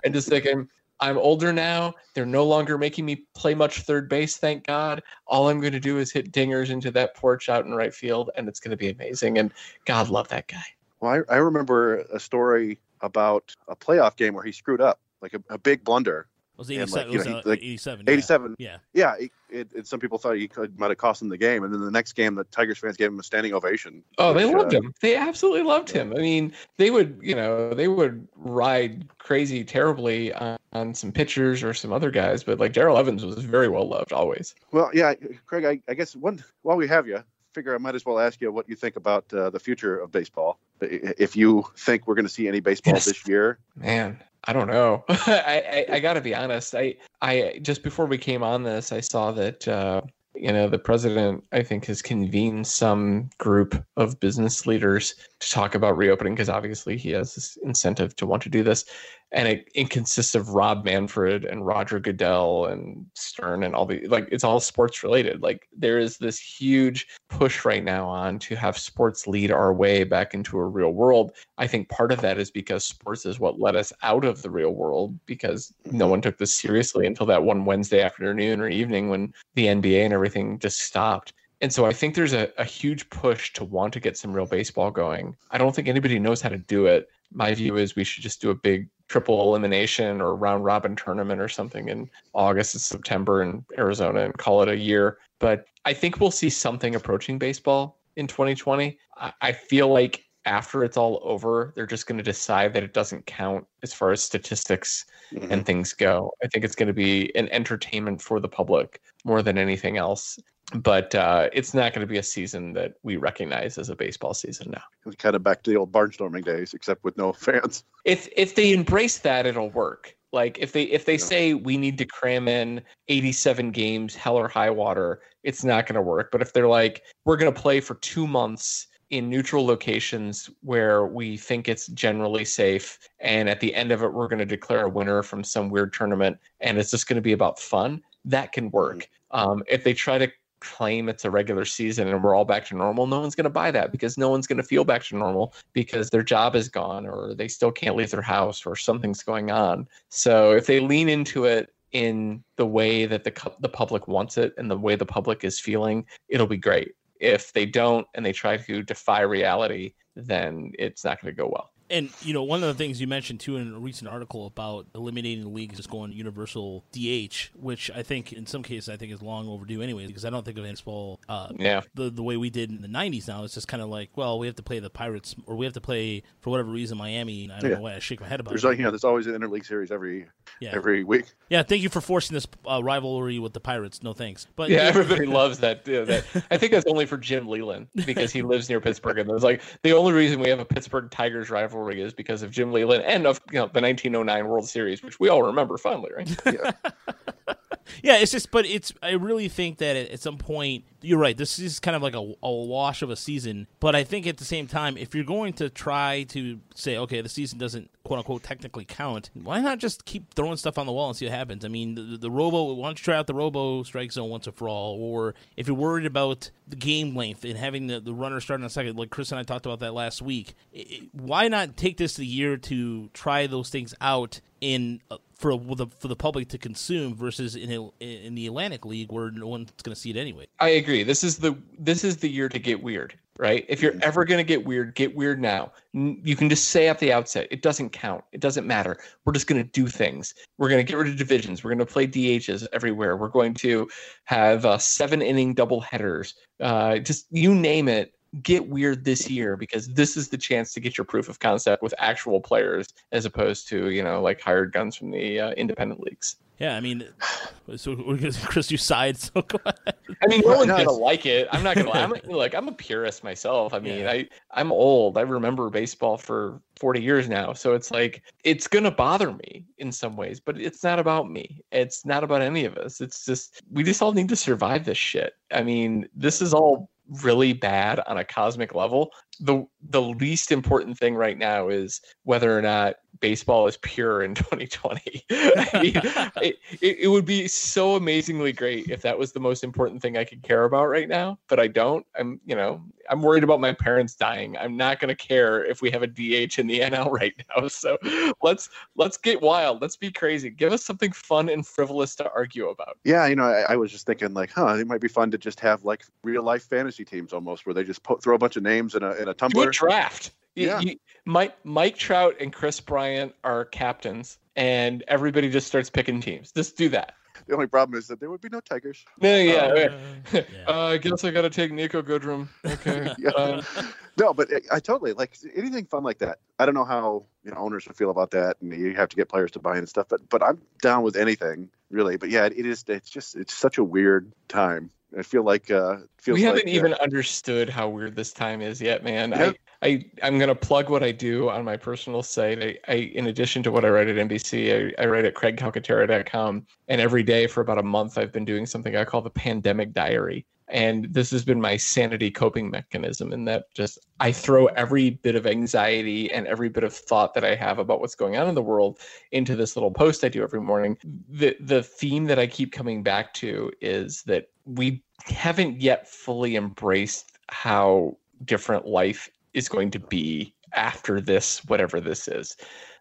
and just thinking I'm older now. They're no longer making me play much third base, thank God. All I'm going to do is hit dingers into that porch out in right field, and it's going to be amazing. And God love that guy. Well, I, I remember a story about a playoff game where he screwed up, like a, a big blunder. It was And, 87. like, you it know, was he- uh, like, 87. yeah. 87. Yeah. Yeah, it, it, it, some people thought he could might have cost him the game, and then the next game, the Tigers fans gave him a standing ovation. Oh, they loved uh, him. They absolutely loved him. I mean, they would, you know, they would ride crazy terribly on, on some pitchers or some other guys, but like Darrell Evans was very well loved always. Well, yeah, Craig, I, I guess one while we have you, figure I might as well ask you what you think about uh, the future of baseball. If you think we're going to see any baseball Yes. this year, Man, I don't know. I, I I gotta be honest. I I just before we came on this, I saw that uh, you know the president I think has convened some group of business leaders to talk about reopening because obviously he has this incentive to want to do this, and it, it consists of Rob Manfred and Roger Goodell and Stern and all the like. It's all sports related. Like there is this huge push right now on to have sports lead our way back into a real world. I think part of that is because sports is what led us out of the real world because no one took this seriously until that one Wednesday afternoon or evening when the NBA and everything just stopped. And so I think there's a, a huge push to want to get some real baseball going. I don't think anybody knows how to do it. My view is we should just do a big triple elimination or round robin tournament or something in August and September in Arizona and call it a year. But I think we'll see something approaching baseball in 2020. I, feel like after it's all over, they're just going to decide that it doesn't count as far as statistics Mm-hmm. and things go. I think it's going to be an entertainment for the public more than anything else. But uh, it's not going to be a season that we recognize as a baseball season now. it's kind of back to the old barnstorming days, except with no fans. If if they embrace that, it'll work. Like if they if they say we need to cram in 87 games, hell or high water, it's not going to work. But if they're like we're going to play for two months in neutral locations where we think it's generally safe, and at the end of it we're going to declare a winner from some weird tournament, and it's just going to be about fun, that can work. Um, if they try to claim it's a regular season and we're all back to normal, no one's going to buy that because no one's going to feel back to normal because their job is gone or they still can't leave their house or something's going on. So if they lean into it in the way that the the public wants it and the way the public is feeling, it'll be great. If they don't and they try to defy reality, then it's not going to go well. And you know, one of the things you mentioned too in a recent article about eliminating the league is just going universal DH, which I think in some cases I think is long overdue anyway, because I don't think of baseball uh, Yeah. the the way we did in the '90s. Now it's just kind of like, well, we have to play the Pirates, or we have to play for whatever reason Miami. I don't Yeah. know why I shake my head about There's it. like, you know, there's always an interleague series every yeah, every week. yeah. Thank you for forcing this uh, rivalry with the Pirates. No thanks. But Yeah, everybody loves that, yeah, that. I think that's only for Jim Leyland because he lives near Pittsburgh, and it's like the only reason we have a Pittsburgh Tigers rivalry is because of Jim Leyland and of you know the 1909 World Series, which we all remember fondly, right? Yeah, it's just, but it's. I really think that at, some point, you're right. This is kind of like a, a wash of a season. But I think at the same time, if you're going to try to say, okay, the season doesn't quote unquote technically count, why not just keep throwing stuff on the wall and see what happens? I mean, the, the, the Robo. Why don't you try out the Robo strike zone once and for all? Or if you're worried about the game length and having the, the runner starting on second, like Chris and I talked about that last week, i- i- why not take this a year to try those things out in for the for the public to consume versus in in the Atlantic League where no one's going to see it anyway. I agree. This is the this is the year to get weird, right? If you're ever going to get weird, get weird now. You can just say at the outset, it doesn't count. It doesn't matter. We're just going to do things. We're going to get rid of divisions. We're going to play DHs everywhere. We're going to have uh, seven inning double headers. Uh, just you name it. Get weird this year because this is the chance to get your proof of concept with actual players as opposed to you know like hired guns from the uh, independent leagues. Yeah, I mean, so we're gonna Chris, you side. So go ahead. I mean, no one's No, gonna like it. I'm not gonna. lie. I'm like, I'm a purist myself. I mean, I I'm old. I remember baseball for 40 years now, so it's like it's gonna bother me in some ways, but it's not about me. It's not about any of us. It's just we just all need to survive this shit. I mean, this is all really bad on a cosmic level. The the least important thing right now is whether or not baseball is pure in 2020. I mean, it, it, it would be so amazingly great if that was the most important thing I could care about right now, but I don't. I'm, you know, I'm worried about my parents dying. I'm not going to care if we have a DH in the NL right now. So let's let's get wild. Let's be crazy. Give us something fun and frivolous to argue about. Yeah, you know, I, I was just thinking like, huh, it might be fun to just have like real life fantasy teams almost, where they just po- throw a bunch of names in a in a Do a tumbler. draft. Yeah. you- Mike Mike Trout and Kris Bryant are captains, and everybody just starts picking teams. Just do that. The only problem is that there would be no tigers. No, yeah. Uh, okay. yeah. Uh, I guess I got to take Niko Goodrum. Okay. Yeah. uh, No, but I, I totally like anything fun like that. I don't know how you know owners would feel about that, and you have to get players to buy in and stuff. But but I'm down with anything really. But yeah, it, it is. It's just it's such a weird time. I feel like uh, feels we haven't uh, even understood how weird this time is yet, man. Yeah. I, I, I'm gonna plug what I do on my personal site. I, I in addition to what I write at NBC, I, I write at CraigCalcaterra.com, and every day for about a month, I've been doing something I call the pandemic diary. And this has been my sanity coping mechanism, in that just I throw every bit of anxiety and every bit of thought that I have about what's going on in the world into this little post I do every morning. The the theme that I keep coming back to is that we haven't yet fully embraced how different life is going to be after this whatever this is.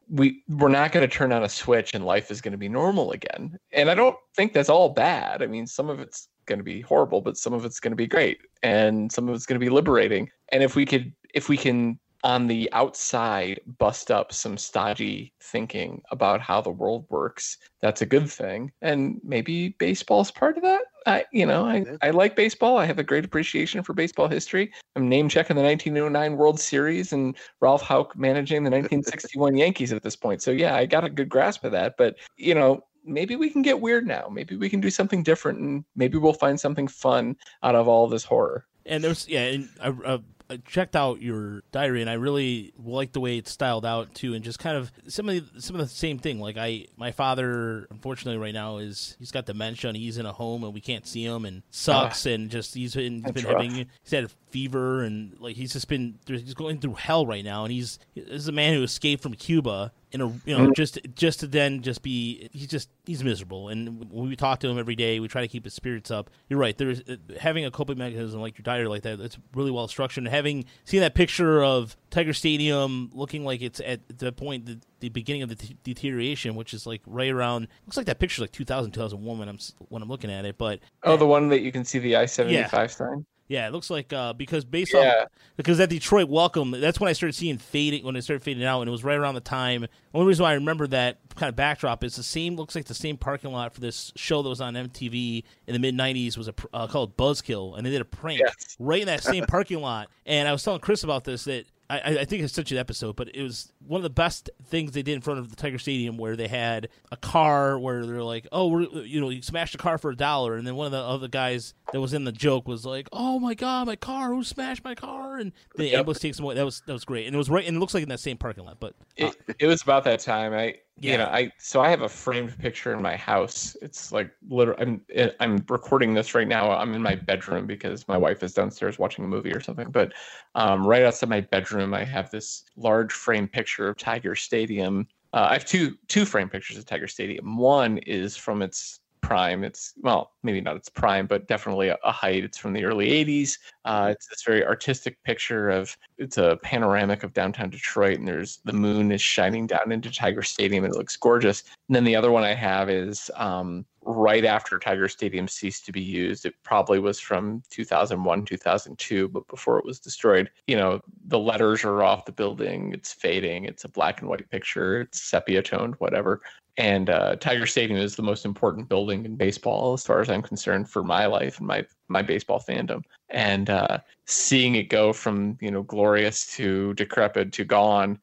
We we're not going to turn on a switch and life is going to be normal again. And i don't think that's all bad. I mean some of it's going to be horrible but some of it's going to be great and some of it's going to be liberating. And if we could if we can on the outside bust up some stodgy thinking about how the world works that's a good thing. And maybe baseball's part of that i you know i, I like baseball. I have a great appreciation for baseball history. I'm name checking the 1909 world series and ralph houk managing the 1961 yankees at this point. So yeah i got a good grasp of that. But you know maybe we can get weird now. Maybe we can do something different and maybe we'll find something fun out of all this horror. And there's yeah, and I, uh, I checked out your diary, and I really like the way it's styled out too, and just kind of some of the, some of the same thing. Like I, my father, unfortunately, right now is he's got dementia, and he's in a home, and we can't see him, and ah. sucks, and just he's been been having he's had a fever, and like he's just been he's going through hell right now, and he's this is a man who escaped from Cuba. In a you know just just to then just be he's just he's miserable. And when we talk to him every day we try to keep his spirits up. You're right. There's uh, having a coping mechanism like your diary like that it's really well structured. And having seen that picture of tiger stadium looking like it's at the point the, the beginning of the t- deterioration which is like right around looks like that picture like 2000 2001 when i'm when i'm looking at it but oh the one that you can see the i-75 sign yeah it looks like uh because based Yeah. off because that Detroit welcome, that's when I started seeing fading when it started fading out, and it was right around the time. The only reason why I remember that kind of backdrop is the same. Looks like the same parking lot for this show that was on MTV in the mid '90s was a uh, called Buzzkill, and they did a prank Yes. right in that same parking lot. And I was telling Chris about this that. I, I- I think it's such an episode, but it was one of the best things they did in front of the Tiger Stadium, where they had a car where they're like, "Oh, we're you know, you smashed a car for a dollar," and then one of the other guys that was in the joke was like, "Oh my god, my car! Who smashed my car?" And the Yep. ambulance takes him away. That was that was great, and it was right, and it looks like in that same parking lot. But uh, it, it was about that time i Yeah. you know i so i have a framed picture in my house it's like literally i'm i'm recording this right now i'm in my bedroom because my wife is downstairs watching a movie or something but um, right outside my bedroom i have this large frame picture of tiger stadium uh, i have two two frame pictures of tiger stadium one is from its prime it's well maybe not its prime but definitely a, a height it's from the early 80s uh, it's this very artistic picture of it's a panoramic of downtown Detroit, and there's the moon is shining down into Tiger Stadium, and it looks gorgeous. And then the other one I have is um, right after Tiger Stadium ceased to be used. It probably was from 2001, 2002, but before it was destroyed. You know, the letters are off the building. It's fading. It's a black and white picture. It's sepia toned, whatever. And uh, Tiger Stadium is the most important building in baseball, as far as I'm concerned, for my life and my my baseball fandom. And uh, seeing it go from you know glorious to decrepit to gone,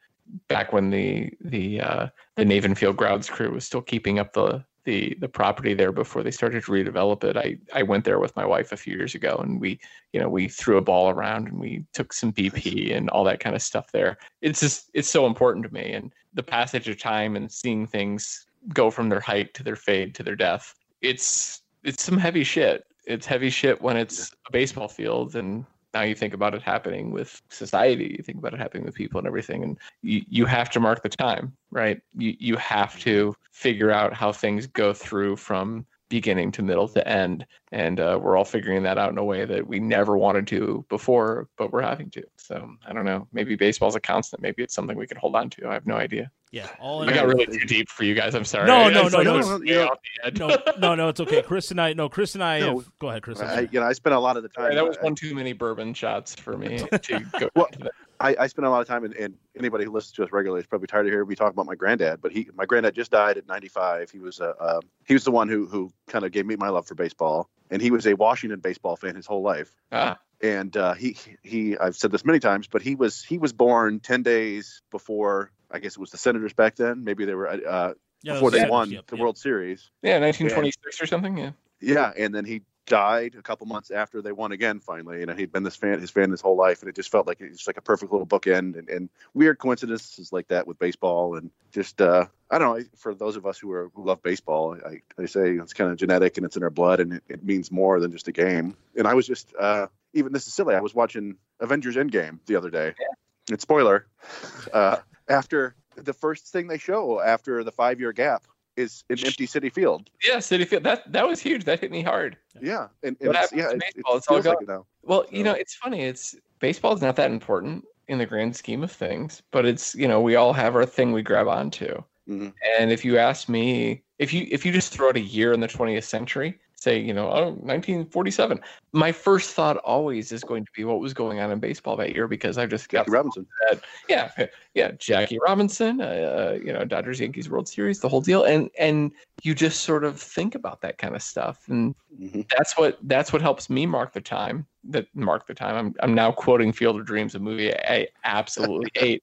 back when the the uh, the Navin Field grounds crew was still keeping up the the the property there before they started to redevelop it. I I went there with my wife a few years ago, and we you know we threw a ball around and we took some BP and all that kind of stuff there. It's just it's so important to me, and the passage of time and seeing things go from their height to their fade to their death. It's it's some heavy shit. It's heavy shit when it's a baseball field and now you think about it happening with society you think about it happening with people and everything and you, you have to mark the time right? You, you have to figure out how things go through from beginning to middle to end and uh, we're all figuring that out in a way that we never wanted to before but we're having to so i don't know maybe baseball's a constant maybe it's something we can hold on to i have no idea Yeah, all i got really too deep for you guys i'm sorry No, no, no, no, no, no. off the edge. no, no, no, it's okay. Chris and I, no, Chris and I. No. have, go ahead, Chris. I'm I, sorry. you know, I spent a lot of the time. Sorry, that was I- one too many bourbon shots for me to go Well, into that. I, I spend a lot of time, and, and anybody who listens to us regularly is probably tired of hearing me talk about my granddad. But he, my granddad, just died at 95. He was, uh, uh, he was the one who who kind of gave me my love for baseball, and he was a Washington baseball fan his whole life. Ah, And uh, he, he, I've said this many times, but he was he was born 10 days before. I guess it was the Senators back then. Maybe they were uh, Yeah, before they Senators, won yep, the yep. World Series. yeah 1926 or something yeah Yeah, and then he died a couple months after they won again. Finally, you know, he'd been this fan, his fan, his whole life, and it just felt like it's like a perfect little bookend. And, and weird coincidences like that with baseball, and just uh, I don't know. For those of us who are who love baseball, I, I say it's kind of genetic and it's in our blood, and it, it means more than just a game. And I was just uh, even this is silly. I was watching Avengers Endgame the other day. It's spoiler, uh, after the first thing they show after the five year gap is an empty Citi Field. Yeah, Citi Field. That that was huge. That hit me hard. Yeah, and, and What it's, yeah, to it, it baseball? It's all feels like now. Well, you know, it's funny. It's baseball is not that important in the grand scheme of things, but it's you know we all have our thing we grab onto. Mhm. And if you ask me, if you if you just throw out a year in the 20th century, say you know oh 1947, my first thought always is going to be what was going on in baseball that year because I've just got Jackie Robinson. that yeah yeah Jackie Robinson uh, you know Dodgers Yankees World Series the whole deal and and you just sort of think about that kind of stuff and Mhm. that's what that's what helps me mark the time that mark the time. I'm I'm now quoting Field of Dreams a movie I absolutely hate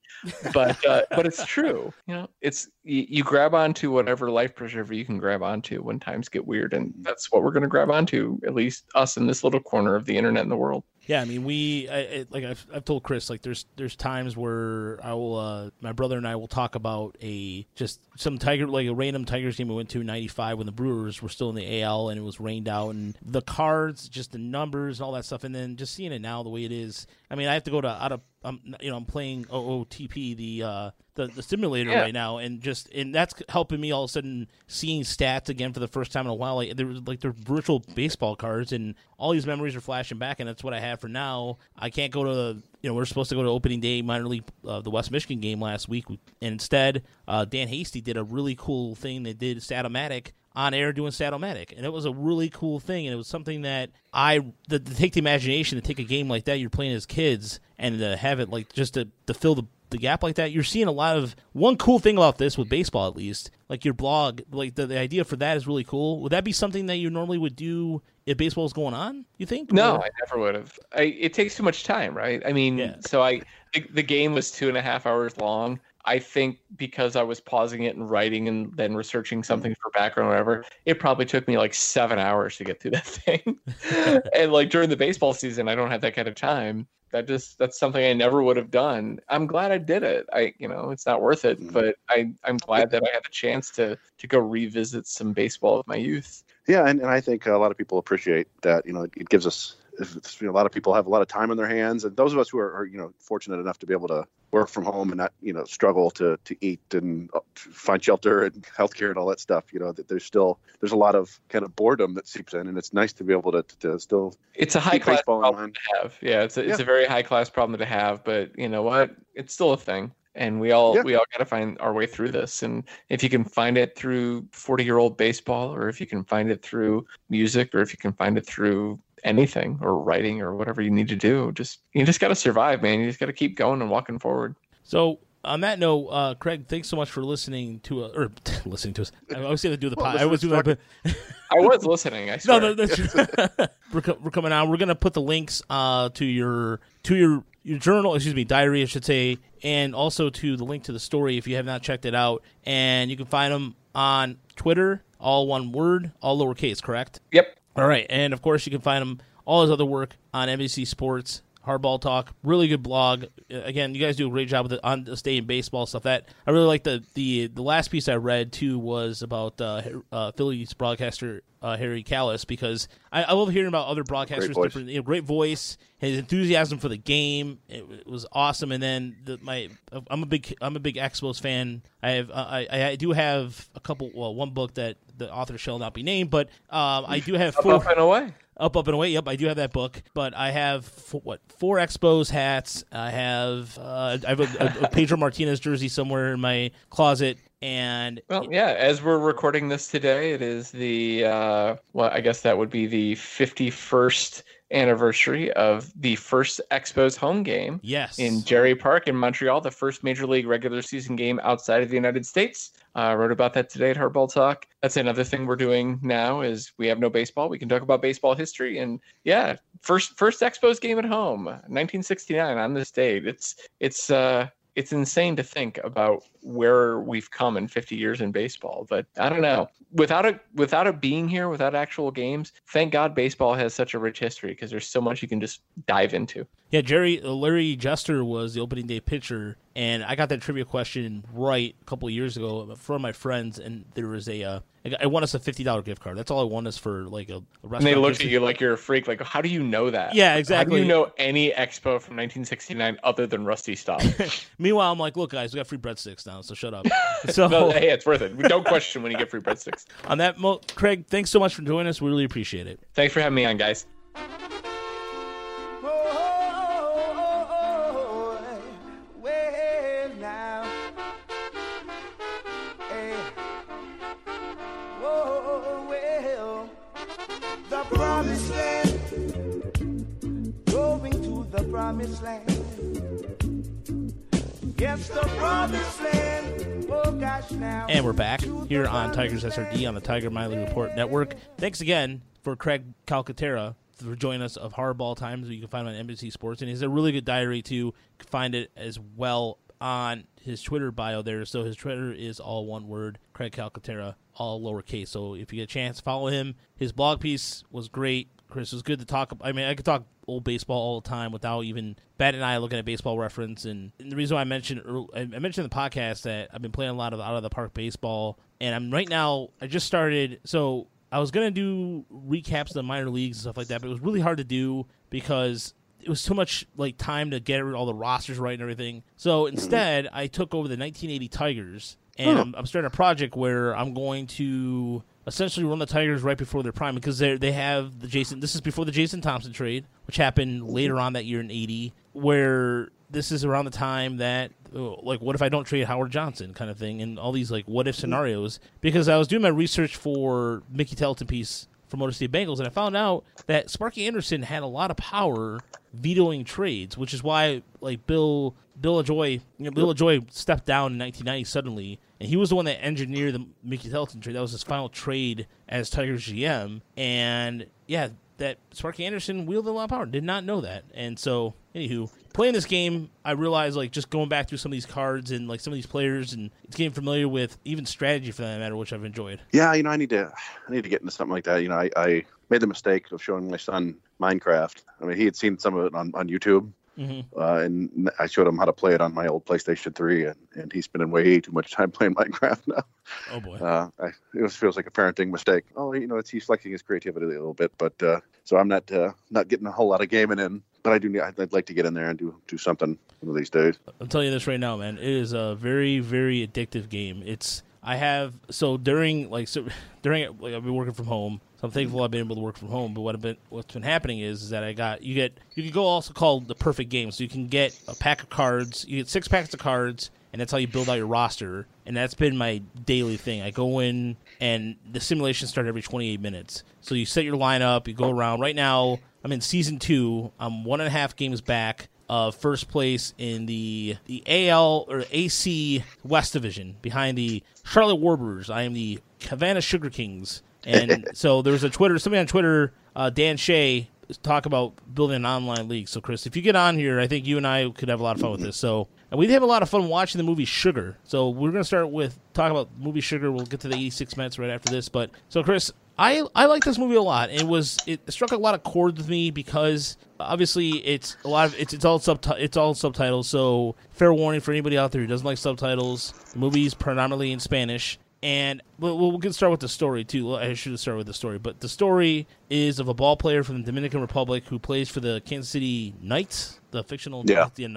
but uh, but it's true. You know it's you, you grab onto whatever life preserver you can grab onto when times get weird and that's what we're going to grab onto at least us in this little corner of the internet in the world. Yeah, I mean, we I, I, like I've, I've told Chris like there's there's times where I will uh, my brother and I will talk about a just some tiger like a random Tigers game we went to in '95 when the Brewers were still in the AL and it was rained out and the cards, just the numbers and all that stuff, and then just seeing it now the way it is. I mean, I have to go to out of um, you know I'm playing OOTP the uh, the the simulator Yeah. right now and just and that's helping me all of a sudden seeing stats again for the first time in a while. Like there was like they're virtual baseball cards and all these memories are flashing back and that's what I have for now. I can't go to you know we're supposed to go to opening day minor league uh, the West Michigan game last week and instead uh, Dan Hasty did a really cool thing. They did Strat-O-Matic on air doing Strat-O-Matic, and it was a really cool thing. And it was something that I the, take the imagination to take a game like that you're playing as kids and to have it like just to, to fill the the gap like that. You're seeing a lot of one cool thing about this with baseball, at least, like your blog, like the, the idea for that is really cool. Would that be something that you normally would do if baseball was going on? You think? No, Or- I never would have. I, it takes too much time, right? I mean, Yeah. so I the, the game was two and a half hours long. I think because I was pausing it and writing and then researching something for background or whatever, it probably took me like seven hours to get through that thing. and like during the baseball season, I don't have that kind of time. That just that's something I never would have done. I'm glad I did it. I you know it's not worth it, Mhm. but I I'm glad that I had the chance to to go revisit some baseball of my youth. Yeah, and, and I think a lot of people appreciate that. You know, it, it gives us. You know, a lot of people have a lot of time on their hands, and those of us who are, are, you know, fortunate enough to be able to work from home and not, you know, struggle to to eat and uh, find shelter and healthcare and all that stuff. You know, that there's still there's a lot of kind of boredom that seeps in, and it's nice to be able to to still It's a high class problem to have. Yeah, it's a, it's Yeah. a very high class problem to have, but you know what? It's still a thing. And we all Yeah. we all got to find our way through this. And if you can find it through 40-year-old baseball or if you can find it through music or if you can find it through anything or writing or whatever you need to do, just you just got to survive, man. You just got to keep going and walking forward. So on that note, uh, Craig, thanks so much for listening to uh, or listening to us. I always say to do the Well, pod. I always do that. But I was listening, I no, swear. no, that's we're, co- we're coming out. We're gonna put the links uh, to your to your your journal, excuse me, diary, I should say, and also to the link to the story if you have not checked it out. And you can find them on Twitter, all one word, all lowercase, correct? Yep. All right, and of course you can find him all his other work on NBC Sports, Hardball Talk, really good blog. Uh, Again, you guys do a great job with it on the stay in baseball stuff. That I really like the the the last piece I read too was about uh, uh, Phillies broadcaster uh, Harry Kalas because I, I love hearing about other broadcasters. voice. Different, you know, great voice, his enthusiasm for the game, it, it was awesome. And then the, my I'm a big I'm a big Expos fan. I have uh, I I do have a couple well one book that the author shall not be named, but um, I do have Up, four. up and away. Up, up and away. Yep, I do have that book, but I have f- what four Expos hats. I have uh, I have a, a, a Pedro Martinez jersey somewhere in my closet, and Well, yeah. As we're recording this today, it is the uh, well, I guess that would be the 51st anniversary of the first Expos home game yes, in Jarry Park in Montreal, the first major league regular season game outside of the United States. Uh, I wrote about that today at Hardball Talk. That's another thing we're doing now is we have no baseball. We can talk about baseball history and yeah, first first Expos game at home, 1969 on this date. It's it's uh it's insane to think about where we've come in 50 years in baseball but i don't know without it without it being here without actual games thank god baseball has such a rich history because there's so much you can just dive into Yeah, Jerry uh, Larry Jaster was the opening day pitcher, and I got that trivia question right a couple of years ago from my friends, and there was a uh, I won us a fifty dollar gift card. That's all I won us for like a, a restaurant. and they looked at you like you're a freak like how do you know that Yeah, exactly. how do you know any expo from 1969 other than rusty staub Meanwhile, I'm like, look, guys, we got free breadsticks now, so shut up. so no, hey it's worth it We don't question when you get free breadsticks on that, mo- Craig, thanks so much for joining us. We really appreciate it. thanks for having me on guys promised land. Yes, the promised land. Oh gosh, now. And we're back here on Tigers SRD on the Tiger Miley Report Network. Thanks again for Craig Calcaterra for joining us of Hardball Times. You can find him on NBC Sports, and he's a really good diary too. You can find it as well on his Twitter bio there. So his Twitter is all one word, Craig Calcaterra, all lowercase. So if you get a chance, follow him. His blog piece was great. Chris it was good to talk. I mean, I could talk old baseball all the time without even Bat and I looking at baseball reference. And, and the reason why I mentioned I I mentioned in the podcast that I've been playing a lot of out of the park baseball, and I'm right now. I just started. So I was gonna do recaps of the minor leagues and stuff like that, but it was really hard to do because it was too much like time to get all the rosters right and everything. So mm-hmm. instead, I took over the 1980 Tigers, and I'm, I'm starting a project where I'm going to essentially run the Tigers right before their prime because they they have the Jason. This is before the Jason Thompson trade, which happened later on that year in '80, where this is around the time that oh, like what if I don't trade Howard Johnson kind of thing, and all these like what if scenarios. Because I was doing my research for Mickey Tettleton piece for Motor City Bengals, and I found out that Sparky Anderson had a lot of power vetoing trades, which is why like Bill Bill Lajoie you know, Bill Lajoie stepped down in 1990 suddenly, and he was the one that engineered the Mickey Tettleton trade. That was his final trade as Tigers GM, and yeah, that Sparky Anderson wielded a lot of power. Did not know that, and so anywho, playing this game, I realized like just going back through some of these cards and like some of these players, and getting familiar with even strategy for that matter, which I've enjoyed. Yeah, you know, I need to, I need to get into something like that. You know, I, I made the mistake of showing my son Minecraft. I mean, he had seen some of it on, on YouTube, Mhm. uh, and I showed him how to play it on my old PlayStation 3, and, and he's spending way too much time playing Minecraft now. Oh boy. Uh, I, it was, feels like a parenting mistake. Oh, you know, it's he's flexing his creativity a little bit, but uh, so I'm not uh, not getting a whole lot of gaming in. But I do need, I'd, I'd like to get in there and do do something one of these days. I'm telling you this right now, man. It is a very, very addictive game. It's I have so during like so during like I've been working from home. I'm thankful I've been able to work from home. But what I've been what's been happening is, is that I got you get you can go also called the perfect game. So you can get a pack of cards. You get six packs of cards, and that's how you build out your roster. And that's been my daily thing. I go in and the simulations start every 28 minutes. So you set your lineup. You go around. Right now, I'm in season two. I'm one and a half games back of first place in the the AL or AC West Division behind the Charlotte Warblers. I am the Havana Sugar Kings. And so there's a Twitter, somebody on Twitter, uh, Dan Shea, talk about building an online league. So, Chris, if you get on here, I think you and I could have a lot of fun with this. So, and we have a lot of fun watching the movie Sugar. So, we're going to start with talk about movie Sugar. We'll get to the 86 minutes right after this. But so, Chris, I I like this movie a lot. It was it struck a lot of chords with me because obviously it's a lot of it's it's all subti- it's all subtitles. So fair warning for anybody out there who doesn't like subtitles. The movie's predominantly in Spanish. And we'll, we'll get start with the story too. I should have started with the story, but the story is of a ball player from the Dominican Republic who plays for the Kansas City Knights, the fictional Yeah. Knights. Yeah,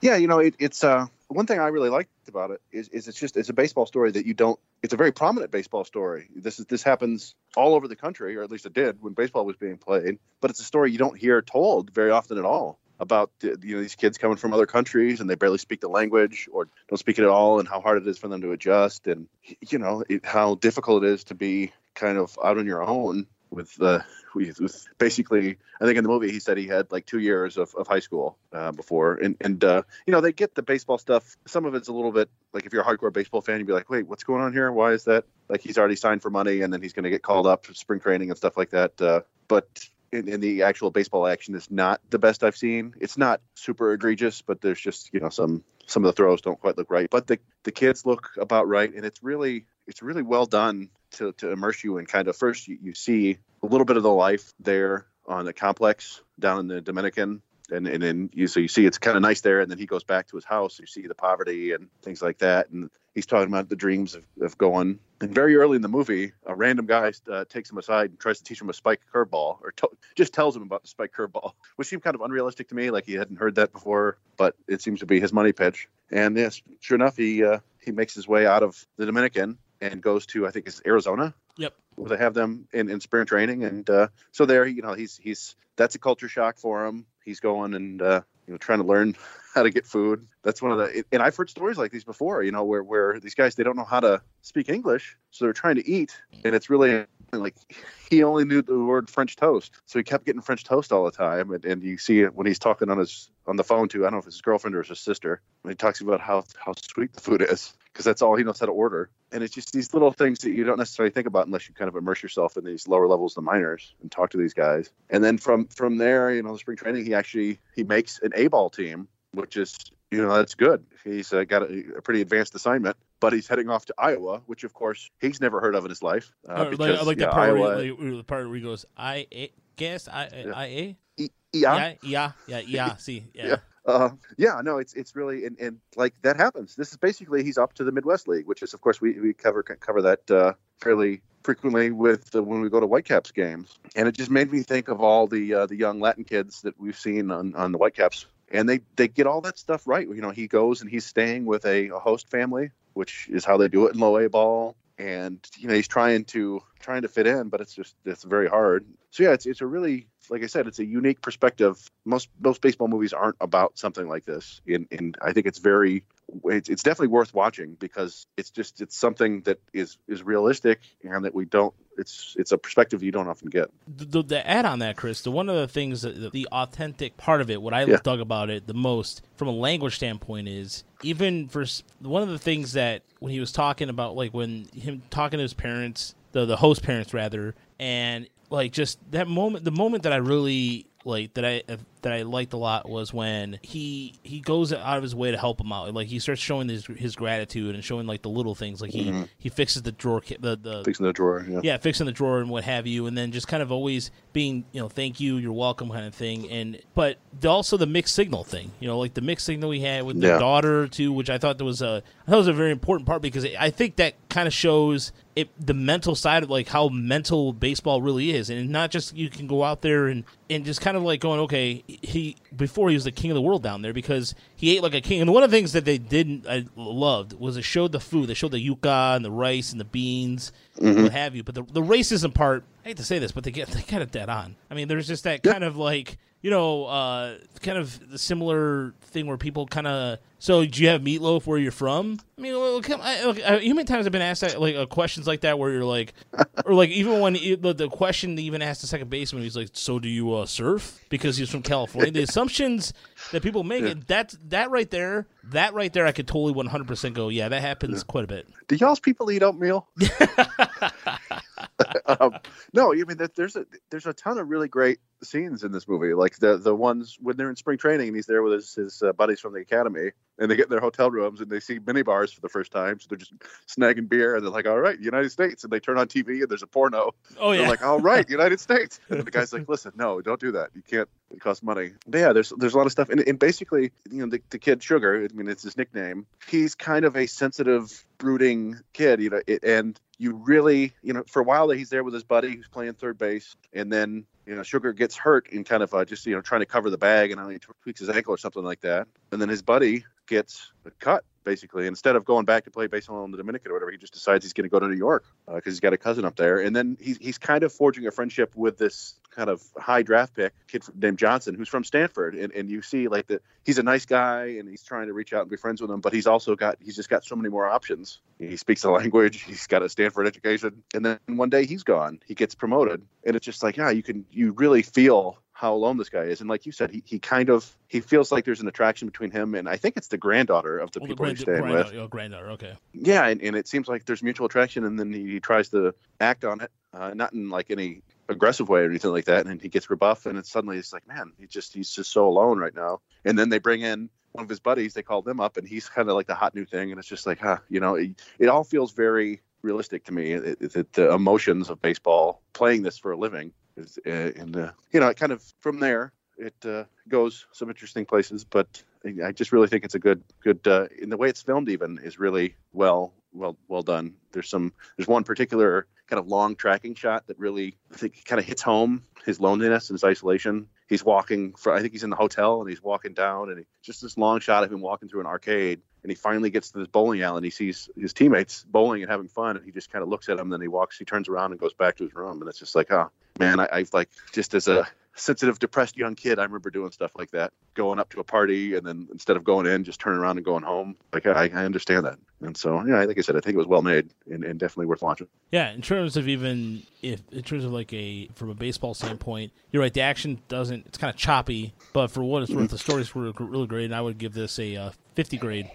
Yeah, you know, it, it's uh, one thing I really liked about it is, is it's just it's a baseball story that you don't. It's a very prominent baseball story. This is this happens all over the country, or at least it did when baseball was being played. But it's a story you don't hear told very often at all about you know these kids coming from other countries and they barely speak the language or don't speak it at all, and how hard it is for them to adjust, and you know it, how difficult it is to be kind of out on your own with uh, with basically I think in the movie he said he had like two years of, of high school uh, before and and uh, you know they get the baseball stuff. Some of it's a little bit like if you're a hardcore baseball fan you'd be like wait what's going on here? Why is that? Like he's already signed for money and then he's going to get called up for spring training and stuff like that uh, but in, in the actual baseball action is not the best I've seen it's not super egregious but there's just you know some some of the throws don't quite look right but the the kids look about right and it's really it's really well done to, to immerse you in kind of first you, you see a little bit of the life there on the complex down in the Dominican. And, and then you so you see it's kind of nice there, and then he goes back to his house. You see the poverty and things like that, and he's talking about the dreams of, of going. And very early in the movie, a random guy uh, takes him aside and tries to teach him a spike curveball, or to- just tells him about the spike curveball, which seemed kind of unrealistic to me. Like he hadn't heard that before, but it seems to be his money pitch. And yes, sure enough, he uh, he makes his way out of the Dominican and goes to I think it's Arizona Yep. they have them in, in spring training, and uh, so there, you know, he's he's that's a culture shock for him. He's going and uh, you know trying to learn how to get food. That's one of the and I've heard stories like these before. You know, where where these guys they don't know how to speak English, so they're trying to eat, and it's really like he only knew the word French toast, so he kept getting French toast all the time. And, and you see it when he's talking on his on the phone to I don't know if it's his girlfriend or his sister when he talks about how how sweet the food is because that's all he knows how to order. And it's just these little things that you don't necessarily think about unless you kind of immerse yourself in these lower levels, of the minors, and talk to these guys. And then from from there, you know, the spring training, he actually he makes an A ball team, which is you know that's good. He's uh, got a, a pretty advanced assignment, but he's heading off to Iowa, which of course he's never heard of in his life. Uh, Or like, I like yeah, that part Iowa, where, he, like, the part where he goes, "I a- guess I I a E- yeah, yeah yeah yeah yeah see yeah." Yeah. Uh, yeah, no, it's it's really and, and like that happens. This is basically he's up to the Midwest League, which is of course we, we cover cover that uh, fairly frequently with the, when we go to Whitecaps games, and it just made me think of all the uh, the young Latin kids that we've seen on, on the Whitecaps, and they they get all that stuff right. You know, he goes and he's staying with a, a host family, which is how they do it in low A ball, and you know he's trying to trying to fit in, but it's just it's very hard. So yeah, it's it's a really like I said, it's a unique perspective. Most most baseball movies aren't about something like this, and, and I think it's very it's, it's definitely worth watching because it's just it's something that is is realistic and that we don't it's it's a perspective you don't often get. the, the, the add on that, Chris, the one of the things that the, the authentic part of it, what I Yeah. dug about it the most from a language standpoint is even for one of the things that when he was talking about like when him talking to his parents, the the host parents rather, and like just that moment, the moment that I really like that I that I liked a lot was when he he goes out of his way to help him out. Like he starts showing his his gratitude and showing like the little things. Like he mm-hmm. he fixes the drawer, the the Fixing the drawer. Yeah. yeah, fixing the drawer and what have you, and then just kind of always being, you know, thank you, you're welcome kind of thing. And but the, also the mixed signal thing, you know, like the mixed signal we had with the Yeah. daughter too, which I thought that was a I thought was a very important part because I think that kind of shows it the mental side of like how mental baseball really is, and not just you can go out there and and just kind of like going, okay, he before he was the king of the world down there because he ate like a king. And one of the things that they didn't I loved was it showed the food. They showed the yuca and the rice and the beans, Mm-hmm. what have you. But the the racism part, I hate to say this, but they get they kind it dead on. I mean, there's just that kind of like you know, uh, kind of the similar thing where people kind of. So, do you have meatloaf where you're from? I mean, I, look, uh, how many times I've been asked that, like uh, questions like that where you're like, or like even when he, the, the question they even asked the second baseman, he's like, "So do you uh, surf?" Because he's from California. the assumptions that people make, it that that right there, that right there, I could totally 100 percent go, yeah, that happens quite a bit. Do y'all's people eat oatmeal? um, no, I mean there's a there's a ton of really great scenes in this movie, like the the ones when they're in spring training and he's there with his, his uh, buddies from the academy, and they get in their hotel rooms and they see mini bars for the first time, so they're just snagging beer and they're like, "All right, United States," and they turn on TV and there's a porno. Oh They're yeah. like, "All right, United States," and the guy's like, "Listen, no, don't do that. You can't. It costs money." But yeah, there's there's a lot of stuff, and, and basically, you know, the, the kid Sugar. I mean, it's his nickname. He's kind of a sensitive, brooding kid, you know, it, and you really, you know, for a while that he's there with his buddy who's playing third base, and then you know, Sugar gets hurt in kind of uh, just you know trying to cover the bag, and he tweaks his ankle or something like that, and then his buddy gets cut basically. Instead of going back to play baseball in the Dominican or whatever, he just decides he's going to go to New York uh, because he's got a cousin up there, and then he's he's kind of forging a friendship with this kind of high draft pick kid named Johnson, who's from Stanford, and, and you see like that he's a nice guy and he's trying to reach out and be friends with him, but he's also got he's just got so many more options. He speaks the language, he's got a Stanford education, and then one day he's gone, he gets promoted, and it's just like yeah, you can you really feel how alone this guy is, and like you said, he, he kind of he feels like there's an attraction between him and I think it's the granddaughter of the Oh, people grand- he's staying with. oh, granddaughter. Okay. Yeah, and, and it seems like there's mutual attraction, and then he, he tries to act on it, uh, not in like any aggressive way or anything like that, and he gets rebuffed, and it's suddenly it's like, man, he just he's just so alone right now. And then they bring in one of his buddies, they call them up, and he's kind of like the hot new thing, and it's just like, huh, you know, it, it all feels very realistic to me. It, it, it- the emotions of baseball, playing this for a living, and uh, you know, it kind of from there it uh, goes some interesting places, but I- I just really think it's a good, good. Uh, in the way it's filmed, even is really well, well, well done. There's some, there's one particular kind of long tracking shot that really, I think, kind of hits home his loneliness and his isolation. He's walking, for, I think he's in the hotel and he's walking down, and he, just this long shot of him walking through an arcade, and he finally gets to this bowling alley and he sees his teammates bowling and having fun, and he just kind of looks at them, and then he walks, he turns around and goes back to his room, and it's just like, oh man, I, I've like just as a sensitive, depressed young kid, I remember doing stuff like that, going up to a party and then instead of going in, just turning around and going home. Like I, I understand that, and so yeah, like I said, I think it was well made and, and definitely worth watching. Yeah, in terms of even if in terms of like a from a baseball standpoint, you're right. The action doesn't. It's kind of choppy, but for what it's worth, the stories were really great, and I would give this a uh, 50 grade.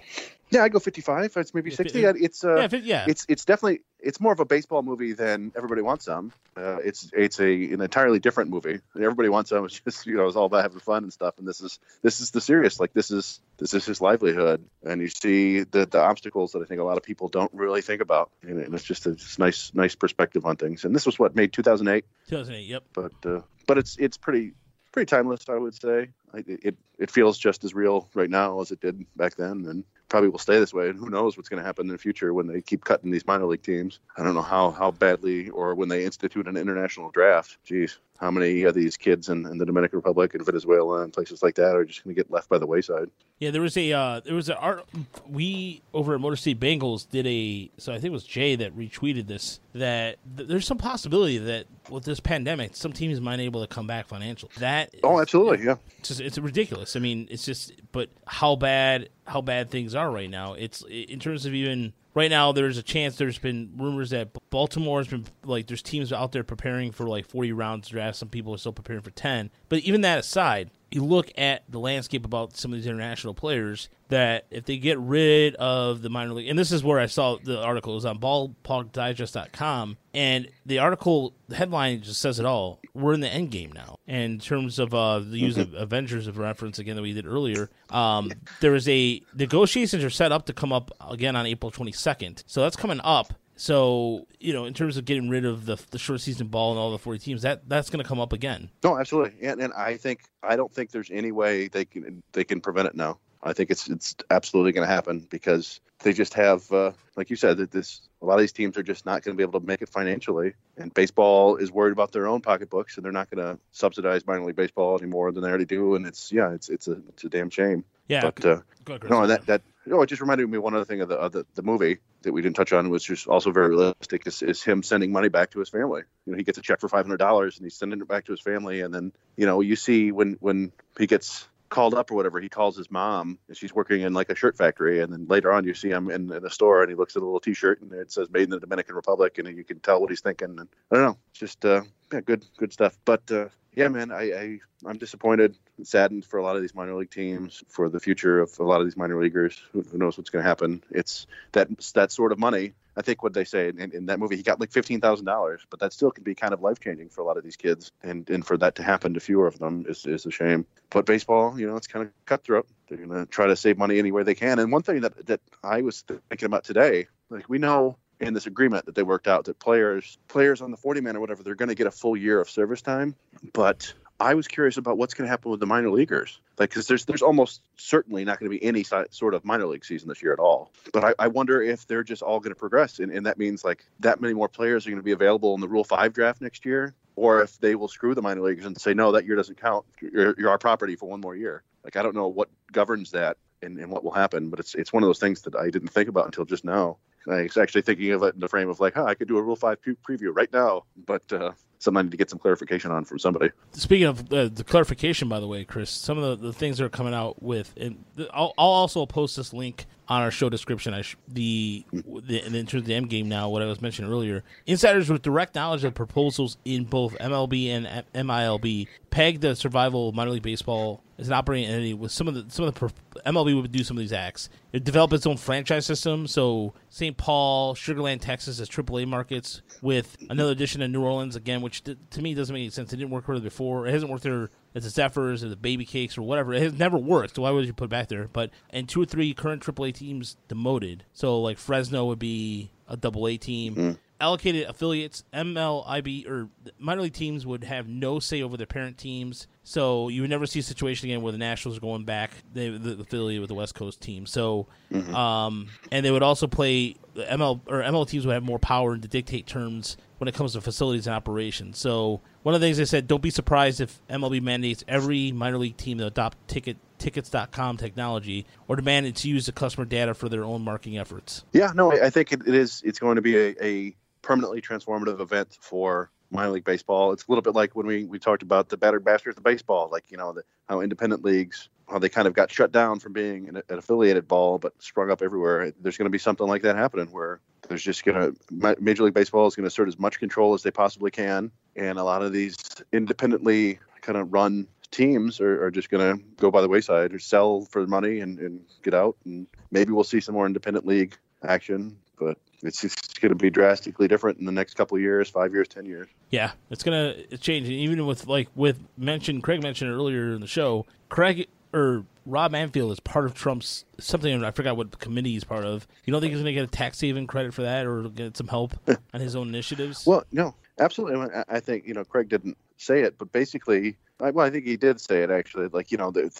Yeah, I go 55. It's maybe 60. fi- It's uh, yeah, yeah. it's it's definitely it's more of a baseball movie than Everybody Wants Some. Uh, it's it's a an entirely different movie. And Everybody Wants Some is just you know it's all about having fun and stuff. And this is this is the serious like this is this is his livelihood. And you see the the obstacles that I think a lot of people don't really think about. And, and it's just a just nice nice perspective on things. And this was what made 2008, 2008. Yep. but uh, but it's it's pretty pretty timeless I would say. I, it it feels just as real right now as it did back then, and probably will stay this way. And who knows what's going to happen in the future when they keep cutting these minor league teams? I don't know how how badly or when they institute an international draft. Geez, how many of these kids in, in the Dominican Republic and Venezuela and places like that are just going to get left by the wayside? Yeah, there was a uh, there was an art. We over at Motor City Bengals did a. So I think it was Jay that retweeted this. That th- there's some possibility that with this pandemic, some teams might be able to come back financially. That Oh, absolutely, yeah. it's just, it's ridiculous. I mean, it's just but how bad how bad things are right now. It's in terms of even right now. There's a chance. There's been rumors that Baltimore's been like there's teams out there preparing for like 40 rounds draft. Some people are still preparing for 10. But even that aside, you look at the landscape about some of these international players that if they get rid of the minor league, and this is where I saw the article it was on ballparkdigest.com, and the article the headline just says it all. We're in the end game now. And in terms of uh, the use of Avengers of reference again that we did earlier, um, there is a negotiations are set up to come up again on April 22nd. So that's coming up. So you know, in terms of getting rid of the the short season ball and all the 40 teams, that that's going to come up again. No, absolutely, and, and I think I don't think there's any way they can they can prevent it now. I think it's it's absolutely going to happen because they just have, uh, like you said, that this a lot of these teams are just not going to be able to make it financially, and baseball is worried about their own pocketbooks, and they're not going to subsidize minor league baseball any more than they already do, and it's yeah, it's it's a it's a damn shame. Yeah. But uh, ahead, no, that that no, it just reminded me one other thing of the of the, the movie that we didn't touch on, which is also very realistic, is, is him sending money back to his family. You know, he gets a check for five hundred dollars and he's sending it back to his family, and then you know you see when when he gets called up or whatever, he calls his mom and she's working in like a shirt factory, and then later on you see him in, in a store and he looks at a little T-shirt and it says "Made in the Dominican Republic," and you can tell what he's thinking. And I don't know, it's just uh, yeah, good good stuff. But uh, yeah, man, I, I I'm disappointed, saddened for a lot of these minor league teams, for the future of a lot of these minor leaguers. Who, who knows what's going to happen? It's that that sort of money. I think what they say in, in that movie, he got like fifteen thousand dollars, but that still can be kind of life changing for a lot of these kids, and and for that to happen to fewer of them is is a shame. But baseball, you know, it's kind of cutthroat. They're going to try to save money any way they can. And one thing that that I was thinking about today, like we know in this agreement that they worked out that players players on the 40 man or whatever they're going to get a full year of service time. But i was curious about what's going to happen with the minor leaguers. Like because there's there's almost certainly not going to be any si- sort of minor league season this year at all. But i, I wonder if they're just all going to progress and, and that means like that many more players are going to be available in the rule 5 draft next year or if they will screw the minor leagues and say no that year doesn't count. You're, you're our property for one more year. Like i don't know what governs that and, and what will happen but it's it's one of those things that i didn't think about until just now I was actually thinking of it in the frame of like, huh, I could do a Rule Five pre- preview right now, but uh, something I need to get some clarification on from somebody. Speaking of uh, the clarification, by the way, Chris, some of the, the things that are coming out with, and I'll, I'll also post this link on our show description. I sh- the, the in terms of the end game now, what I was mentioning earlier, insiders with direct knowledge of proposals in both MLB and M- MILB pegged the survival of minor league baseball as an operating entity with some of the some of the pro- MLB would do some of these acts. It developed its own franchise system, so St. Paul, Sugarland, Texas as AAA markets, with another addition in New Orleans again, which d- to me doesn't make any sense. It didn't work there before. It hasn't worked there as the Zephyrs or the Baby Cakes or whatever. It has never worked. So why would you put it back there? But and two or three current AAA teams demoted. So like Fresno would be a double A team. Allocated affiliates, MLIB or minor league teams would have no say over their parent teams. So you would never see a situation again where the Nationals are going back, they the affiliate with the West Coast team. So, um, and they would also play the ML or ML teams would have more power to dictate terms when it comes to facilities and operations. So one of the things they said, don't be surprised if MLB mandates every minor league team to adopt ticket tickets.com technology or demand it to use the customer data for their own marketing efforts. Yeah, no, I think it, it is. It's going to be a, a permanently transformative event for minor league baseball. It's a little bit like when we, we talked about the battered bastards of baseball, like you know the, how independent leagues how they kind of got shut down from being an, an affiliated ball, but sprung up everywhere. There's going to be something like that happening where there's just going to Major League Baseball is going to assert as much control as they possibly can, and a lot of these independently kind of run teams are, are just going to go by the wayside or sell for money and, and get out. And maybe we'll see some more independent league action, but it's just going to be drastically different in the next couple of years, five years, ten years. Yeah, it's gonna change. And even with like with mentioned, Craig mentioned earlier in the show, Craig or Rob Manfred is part of Trump's something. I forgot what committee he's part of. You don't think he's gonna get a tax saving credit for that, or get some help on his own initiatives? Well, no, absolutely. I- think you know Craig didn't say it, but basically, I, well, I think he did say it actually. Like you know, the,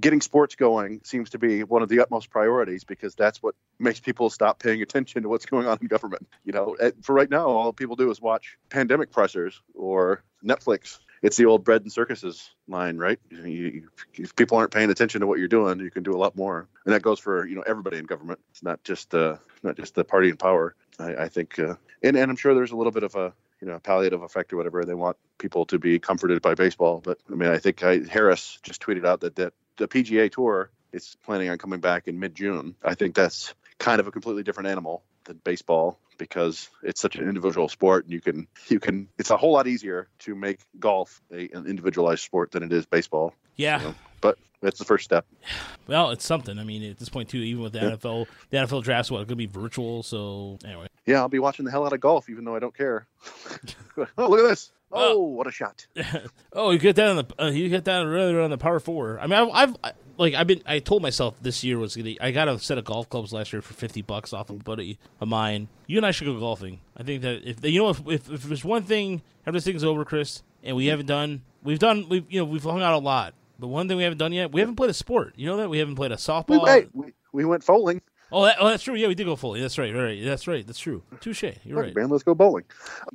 getting sports going seems to be one of the utmost priorities because that's what makes people stop paying attention to what's going on in government. You know, for right now, all people do is watch pandemic pressers or Netflix. It's the old bread and circuses line, right? You, if people aren't paying attention to what you're doing, you can do a lot more, and that goes for you know everybody in government. It's not just uh, not just the party in power. I, I think, uh, and and I'm sure there's a little bit of a you know palliative effect or whatever. They want people to be comforted by baseball, but I mean, I think I, Harris just tweeted out that, that the PGA Tour is planning on coming back in mid-June. I think that's kind of a completely different animal than baseball because it's such an individual sport and you can you can it's a whole lot easier to make golf a, an individualized sport than it is baseball yeah. you know. but that's the first step Well, it's something. I mean, at this point too, even with the NFL, the NFL draft's what going to be virtual. So anyway, yeah i'll be watching the hell out of golf even though i don't care oh look at this oh what a shot oh, you get that on the uh, you get that rather on the power four. I mean, I've, I've I, like I've been I told myself this year was gonna I got a set of golf clubs last year for fifty bucks off of a buddy of mine. You and I should go golfing. I think that if you know if if, if there's one thing everything's over, Chris, and we haven't done we've done we've you know we've hung out a lot. But one thing we haven't done yet, we haven't played a sport. You know that we haven't played a we, softball. wait, we, we went bowling Oh, that, oh, that's true. Yeah, we did go fully. That's right. Right. That's right. That's true. Touche. You're right. man, let's go bowling.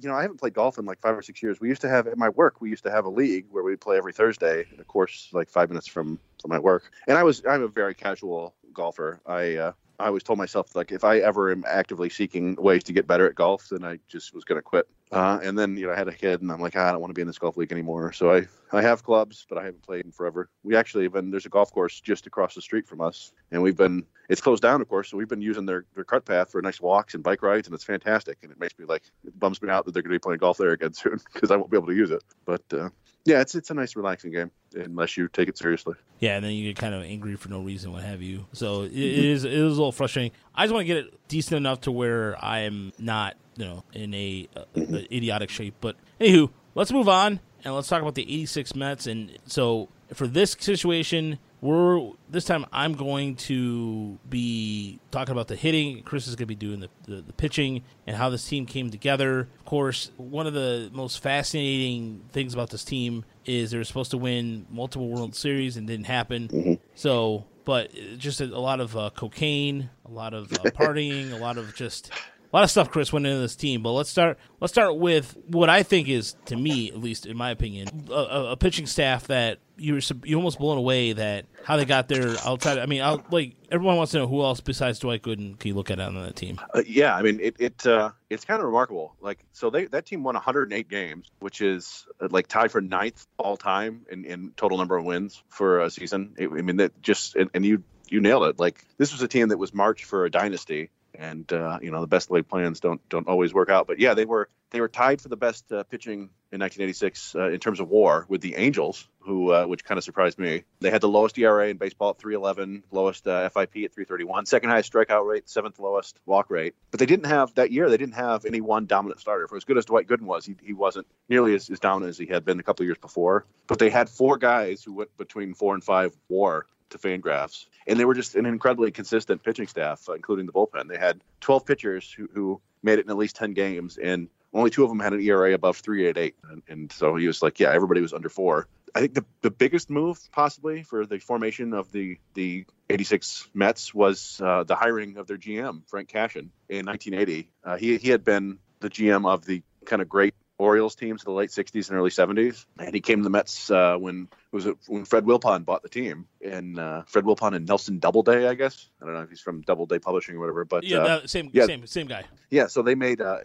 You know, I haven't played golf in like five or six years. We used to have at my work, we used to have a league where we play every Thursday. Of course, like five minutes from from my work. And I was I'm a very casual golfer. I uh, I always told myself like if I ever am actively seeking ways to get better at golf, then I just was going to quit. Uh, and then you know I had a kid, and I'm like, ah, I don't want to be in this golf league anymore. So I I have clubs, but I haven't played in forever. We actually been there's a golf course just across the street from us, and we've been it's closed down, of course. So we've been using their their cart path for nice walks and bike rides, and it's fantastic. And it makes me like it bums me out that they're going to be playing golf there again soon because I won't be able to use it. But uh, yeah, it's it's a nice relaxing game unless you take it seriously. Yeah, and then you get kind of angry for no reason, what have you. So it, it is it is a little frustrating. I just want to get it decent enough to where I am not you know in a, a, a idiotic shape. But anywho, let's move on and let's talk about the 86 Mets. And so for this situation, we're this time I'm going to be talking about the hitting. Chris is going to be doing the, the, the, pitching and how this team came together. Of course, one of the most fascinating things about this team is they were supposed to win multiple World Series and didn't happen. Mm-hmm. So, but just a, a lot of uh, cocaine, a lot of uh, partying, a lot of just a lot of stuff Chris went into this team, but let's start. Let's start with what I think is, to me at least, in my opinion, a, a pitching staff that you you almost blown away that how they got there outside. I mean, I'll, like everyone wants to know who else besides Dwight Gooden can you look at on that team? Uh, yeah, I mean it it uh, it's kind of remarkable. Like so, they that team won 108 games, which is uh, like tied for ninth all time in, in total number of wins for a season. It, I mean that just and, and you you nailed it. Like this was a team that was marched for a dynasty and uh, you know the best laid plans don't don't always work out. But yeah, they were they were tied for the best uh, pitching in 1986 uh, in terms of WAR with the Angels, who uh, which kind of surprised me. They had the lowest ERA in baseball at 311, lowest uh, FIP at 331, second highest strikeout rate, seventh lowest walk rate. But they didn't have that year. They didn't have any one dominant starter. For as good as Dwight Gooden was, he, he wasn't nearly as, as dominant as he had been a couple of years before. But they had four guys who went between four and five WAR to Fangraphs, and they were just an incredibly consistent pitching staff, uh, including the bullpen. They had 12 pitchers who, who made it in at least 10 games, and only two of them had an ERA above 3.88, and, and so he was like, yeah, everybody was under four. I think the, the biggest move possibly for the formation of the the 86 Mets was uh, the hiring of their GM Frank Cashen in 1980. Uh, he he had been the GM of the kind of great Orioles teams in the late 60s and early 70s. And he came to the Mets uh, when was it when Fred Wilpon bought the team. And uh, Fred Wilpon and Nelson Doubleday, I guess. I don't know if he's from Doubleday Publishing or whatever, but yeah, uh, same, yeah. same, same guy. Yeah, so they made uh,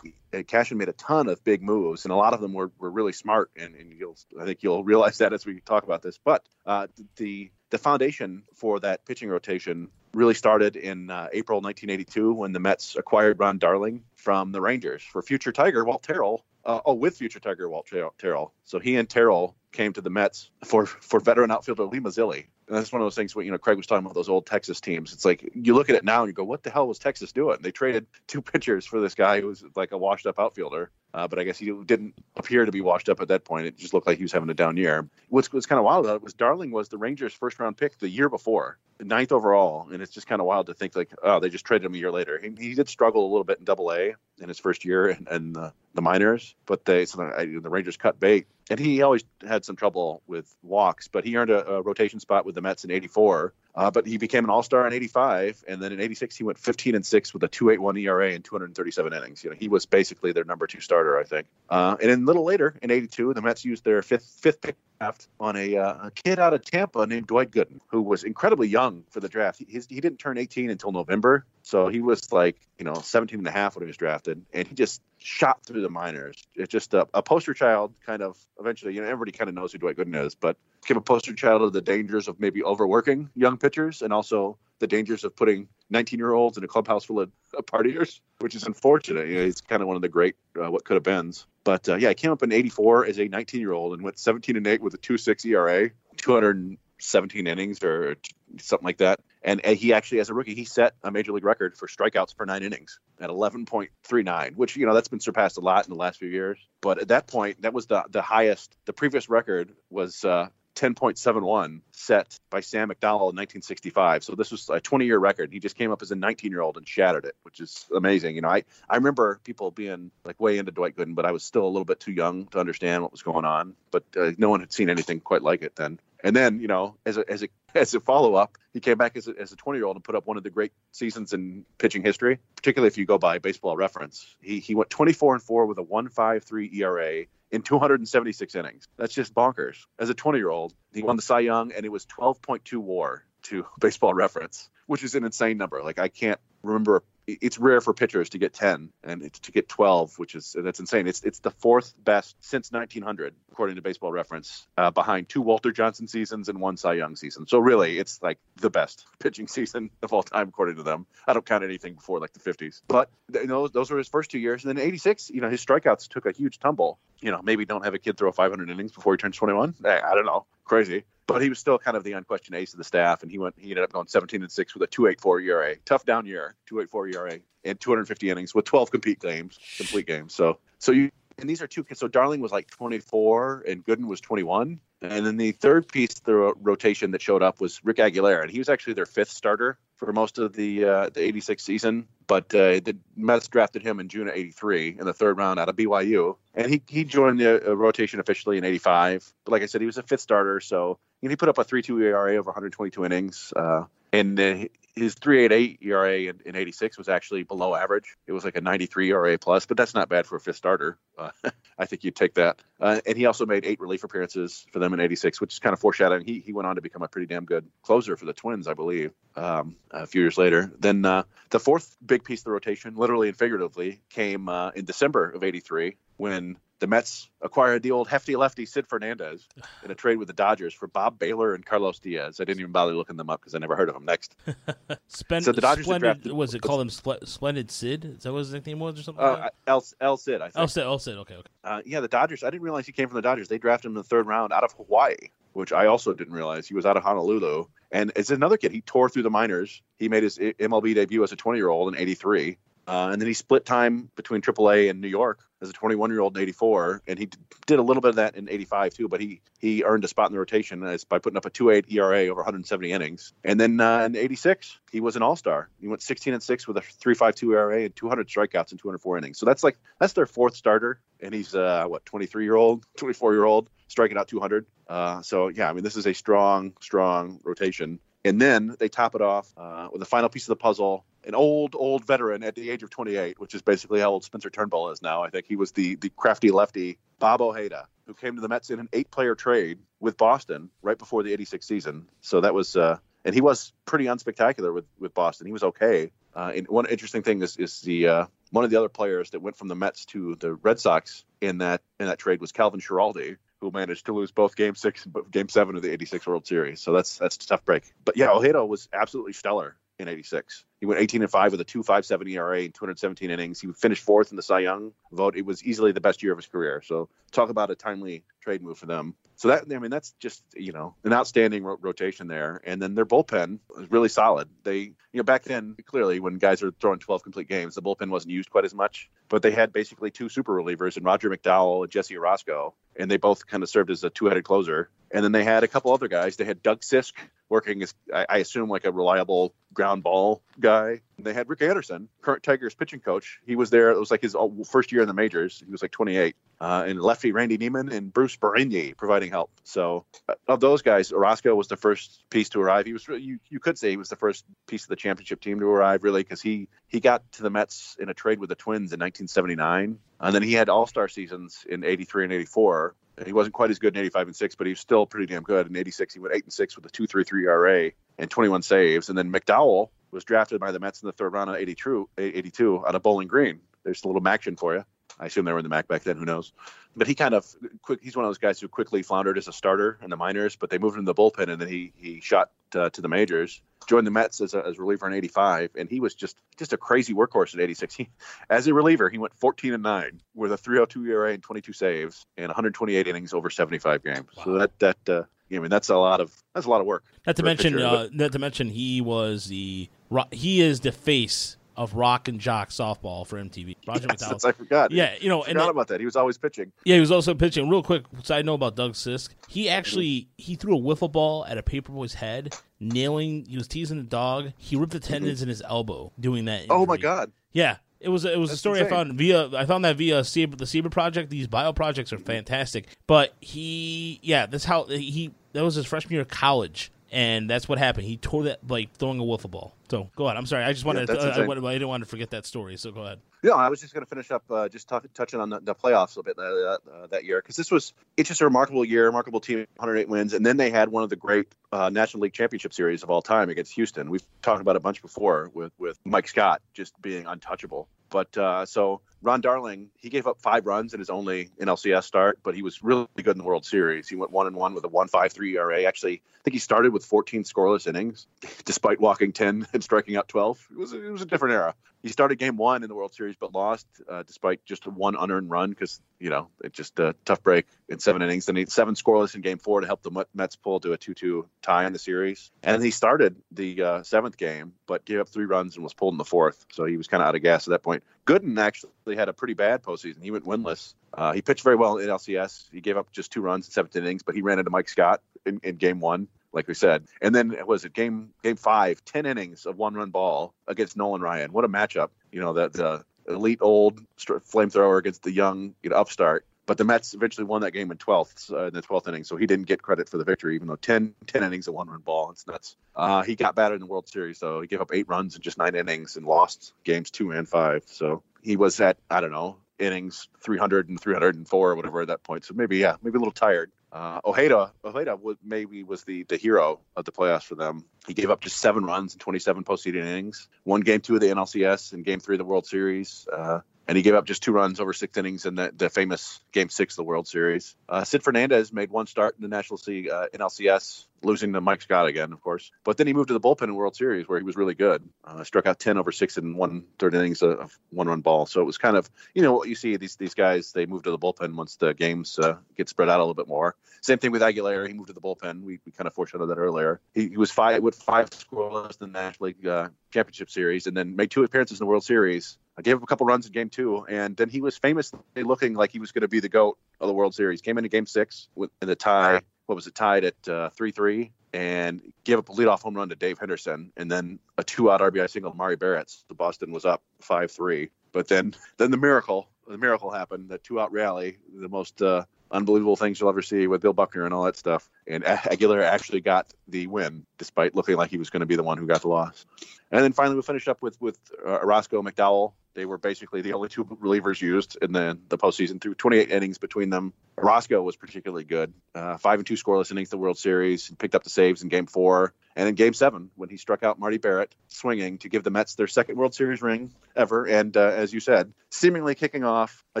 Cashen made a ton of big moves, and a lot of them were, were really smart. And, and you'll I think you'll realize that as we talk about this. But uh, the the foundation for that pitching rotation really started in uh, April 1982 when the Mets acquired Ron Darling from the Rangers for future Tiger Walt Terrell uh, oh, with future Tiger Walt Terrell. So he and Terrell came to the Mets for for veteran outfielder Lee Mazzilli. And that's one of those things where, you know, Craig was talking about those old Texas teams. It's like you look at it now and you go, what the hell was Texas doing? They traded two pitchers for this guy who was like a washed up outfielder. Uh, but I guess he didn't appear to be washed up at that point. It just looked like he was having a down year. What's, what's kind of wild about it was Darling was the Rangers' first round pick the year before, ninth overall. And it's just kind of wild to think, like, oh, they just traded him a year later. He, he did struggle a little bit in double A in his first year and, and uh, the minors, but they so the, the Rangers cut bait. And he always had some trouble with walks, but he earned a, a rotation spot with the Mets in '84. Uh, but he became an All-Star in '85, and then in '86 he went 15 and six with a 2.81 ERA and 237 innings. You know, he was basically their number two starter, I think. Uh, and then a little later in '82, the Mets used their fifth fifth pick draft on a, uh, a, kid out of Tampa named Dwight Gooden, who was incredibly young for the draft. He, he didn't turn 18 until November, so he was like, you know, 17 and a half when he was drafted, and he just shot through the minors. It's just a, a poster child, kind of. Eventually, you know, everybody kind of knows who Dwight Gooden is, but became a poster child of the dangers of maybe overworking young pitchers, and also the dangers of putting 19 year olds in a clubhouse full of partiers, which is unfortunate. You know, he's kind of one of the great uh, what could have beens. But uh, yeah, I came up in 84 as a 19 year old and went 17 and 8 with a 2.6 ERA, 217 innings or something like that. And, and he actually, as a rookie, he set a major league record for strikeouts per nine innings at 11.39, which you know that's been surpassed a lot in the last few years. But at that point, that was the the highest. The previous record was uh, 10.71 set by Sam McDowell in 1965. So this was a 20 year record. He just came up as a 19 year old and shattered it, which is amazing. You know, I, I remember people being like way into Dwight Gooden, but I was still a little bit too young to understand what was going on. But uh, no one had seen anything quite like it then. And then, you know, as a as a as a follow up, he came back as a, as a 20 year old and put up one of the great seasons in pitching history, particularly if you go by baseball reference. He he went 24 and 4 with a 1.53 ERA in 276 innings. That's just bonkers. As a 20 year old, he won the Cy Young and it was 12.2 WAR to Baseball Reference, which is an insane number. Like I can't remember it's rare for pitchers to get 10 and to get 12, which is that's insane. It's it's the fourth best since 1900, according to Baseball Reference, uh, behind two Walter Johnson seasons and one Cy Young season. So really, it's like the best pitching season of all time, according to them. I don't count anything before like the 50s, but you know those were his first two years. And then 86, you know, his strikeouts took a huge tumble. You know, maybe don't have a kid throw 500 innings before he turns 21. I, I don't know, crazy but he was still kind of the unquestioned ace of the staff, and he went. He ended up going 17 and six with a 2.84 ERA. Tough down year, 2.84 ERA, and 250 innings with 12 complete games, complete games. So, so you and these are two kids. So Darling was like 24, and Gooden was 21. And then the third piece of the rotation that showed up was Rick Aguilera, and he was actually their fifth starter for most of the uh, the 86 season. But uh, the Mets drafted him in June of 83 in the third round out of BYU, and he he joined the uh, rotation officially in 85. But like I said, he was a fifth starter, so he put up a 3.2 ERA over 122 innings. Uh, and uh, his 3.88 ERA in, in 86 was actually below average. It was like a 93 ERA plus, but that's not bad for a fifth starter. Uh, I think you'd take that. Uh, and he also made eight relief appearances for them in 86, which is kind of foreshadowing. He he went on to become a pretty damn good closer for the Twins, I believe, um, a few years later. Then uh, the fourth big piece of the rotation, literally and figuratively, came uh, in December of 83 when the Mets acquired the old hefty lefty Sid Fernandez in a trade with the Dodgers for Bob Bailor and Carlos Diaz. I didn't even bother looking them up because I never heard of them next. Spend, So the Dodgers Splendid, drafted- was it called him Spl- Splendid Sid? Is that what his nickname was or something? Uh, like? El, El Sid, I think. Oh, Sid. Oh, Sid. Okay, okay. Uh, yeah, the Dodgers. I didn't realize he came from the Dodgers. They drafted him in the third round out of Hawaii, which I also didn't realize. He was out of Honolulu. And it's another kid. He tore through the minors. He made his MLB debut as a 20 year old in 83. Uh, and then he split time between AAA and New York as a 21 year old in 84. And he did a little bit of that in 85 too, but he he earned a spot in the rotation by putting up a 2.8 ERA over 170 innings. And then uh, in 86, he was an all star. He went 16 and 6 with a 3.52 ERA and 200 strikeouts in 204 innings. So that's like that's their fourth starter. And he's uh, what 23 year old, 24 year old, striking out 200. Uh, so yeah, I mean this is a strong, strong rotation. And then they top it off uh, with the final piece of the puzzle, an old, old veteran at the age of 28, which is basically how old Spencer Turnbull is now. I think he was the the crafty lefty Bob Ojeda, who came to the Mets in an eight-player trade with Boston right before the '86 season. So that was, uh, and he was pretty unspectacular with with Boston. He was okay. Uh, and one interesting thing is is the uh, one of the other players that went from the Mets to the Red Sox in that in that trade was Calvin Schiraldi, who managed to lose both Game Six, and Game Seven of the '86 World Series. So that's that's a tough break. But yeah, Ojeda was absolutely stellar in '86. He went 18 and five with a 2.57 ERA in 217 innings. He finished fourth in the Cy Young vote. It was easily the best year of his career. So talk about a timely trade move for them. So that I mean that's just you know an outstanding ro- rotation there. And then their bullpen was really solid. They you know back then clearly when guys are throwing 12 complete games, the bullpen wasn't used quite as much. But they had basically two super relievers and Roger McDowell and Jesse Orosco, and they both kind of served as a two-headed closer. And then they had a couple other guys. They had Doug Sisk working as I, assume like a reliable ground ball guy. They had Rick Anderson, current Tigers pitching coach. He was there. It was like his first year in the majors. He was like 28. Uh, and lefty Randy Niemann and Bruce Berenyi providing help. So uh, of those guys, Orosco was the first piece to arrive. He was you, you could say he was the first piece of the championship team to arrive really because he he got to the Mets in a trade with the Twins in 1979, and then he had All Star seasons in '83 and '84. He wasn't quite as good in 85 and 6, but he was still pretty damn good. In 86, he went 8 and 6 with a 2.33 ERA and 21 saves. And then McDowell was drafted by the Mets in the third round of 82, 82 out of Bowling Green. There's a little action for you. I assume they were in the MAC back then. Who knows? But he kind of quick. He's one of those guys who quickly floundered as a starter in the minors, but they moved him to the bullpen, and then he he shot uh, to the majors. Joined the Mets as a as reliever in '85, and he was just just a crazy workhorse at '86. He, as a reliever, he went 14 and nine with a 3.02 ERA and 22 saves and 128 innings over 75 games. So that that uh, I mean that's a lot of that's a lot of work. Not to mention, pitcher, uh, not to mention, he was the he is the face of rock and jock softball for MTV. Roger Yes, McDowell. I forgot. Yeah, you know, I and forgot then- about that. He was always pitching. Yeah, he was also pitching. Real quick side note about Doug Sisk. He actually he threw a wiffle ball at a paperboy's head, nailing. He was teasing the dog. He ripped the tendons mm-hmm. in his elbow doing that. Oh my. God! Yeah, it was it was a story insane. I found via I found that via the SABR project. These bio projects are fantastic. But he, yeah, that's how he that was his freshman year of college. And that's what happened. He tore that like throwing a wiffle ball. So go ahead. I'm sorry. I just wanted that's to, I, insane. I didn't want to forget that story. So go ahead. Yeah, I was just going to finish up uh, just talk, touching on the, the playoffs a bit uh, uh, that year because this was it's just a remarkable year, remarkable team, 108 wins, and then they had one of the great uh, National League Championship series of all time against Houston. We've talked about it a bunch before with with Mike Scott just being untouchable. But uh, so Ron Darling, he gave up five runs in his only NLCS start, but he was really good in the World Series. He went one and one with a 1.53 ERA. Actually, I think he started with 14 scoreless innings, despite walking 10 and striking out 12. It was it was a different era. He started game one in the World Series, but lost uh, despite just one unearned run because you know it just a tough break in seven innings. Then he seven scoreless in game four to help the Mets pull to a 2-2 tie in the series. And he started the uh, seventh game, but gave up three runs and was pulled in the fourth. So he was kind of out of gas at that point. Gooden actually had a pretty bad postseason. He went winless. Uh, he pitched very well in LCS. He gave up just two runs in 17 innings, but he ran into Mike Scott in, in game one, like we said. And then it was it game game five, 10 innings of one run ball against Nolan Ryan. What a matchup. You know, the, the elite old flamethrower against the young you know, upstart. But the Mets eventually won that game in 12th, uh, in the 12th inning, so he didn't get credit for the victory, even though 10, 10 innings of one-run ball. It's nuts. Uh, he got battered in the World Series, though. He gave up eight runs in just nine innings and lost games two and five. So he was at, I don't know, innings 300 and 304 or whatever at that point. So maybe, yeah, maybe a little tired. Uh, Ojeda, Ojeda maybe was the, the hero of the playoffs for them. He gave up just seven runs in 27 postseason innings, won game two of the NLCS and game three of the World Series. Uh, and he gave up just two runs over six innings in the, the famous Game Six of the World Series. Uh, Sid Fernandez made one start in the National League uh, NLCS, losing to Mike Scott again, of course. But then he moved to the bullpen in World Series, where he was really good. Uh, struck out ten over six in one third innings of- one run ball. So it was kind of you know what you see these these guys they move to the bullpen once the games uh, get spread out a little bit more. Same thing with Aguilera. He moved to the bullpen. We, we kind of foreshadowed that earlier. He, he was five with five scoreless in the National League uh, Championship Series, and then made two appearances in the World Series. I gave up a couple runs in Game Two, and then he was famously looking like he was going to be the goat of the World Series. Came into Game Six with in the tie. What was it? Tied at uh, three three, and gave up a leadoff home run to Dave Henderson, and then a two-out RBI single to Marty Barrett. So Boston was up five three, but then then the miracle, the miracle happened. The two-out rally, the most uh, unbelievable things you'll ever see with Bill Buckner and all that stuff. And Aguilera actually got the win, despite looking like he was going to be the one who got the loss. And then finally, we finished up with with uh, Orosco McDowell. They were basically the only two relievers used in the the postseason through 28 innings between them. Roscoe was particularly good, uh, five and two scoreless innings the World Series, picked up the saves in Game Four, and in Game Seven when he struck out Marty Barrett swinging to give the Mets their second World Series ring ever, and uh, as you said, seemingly kicking off a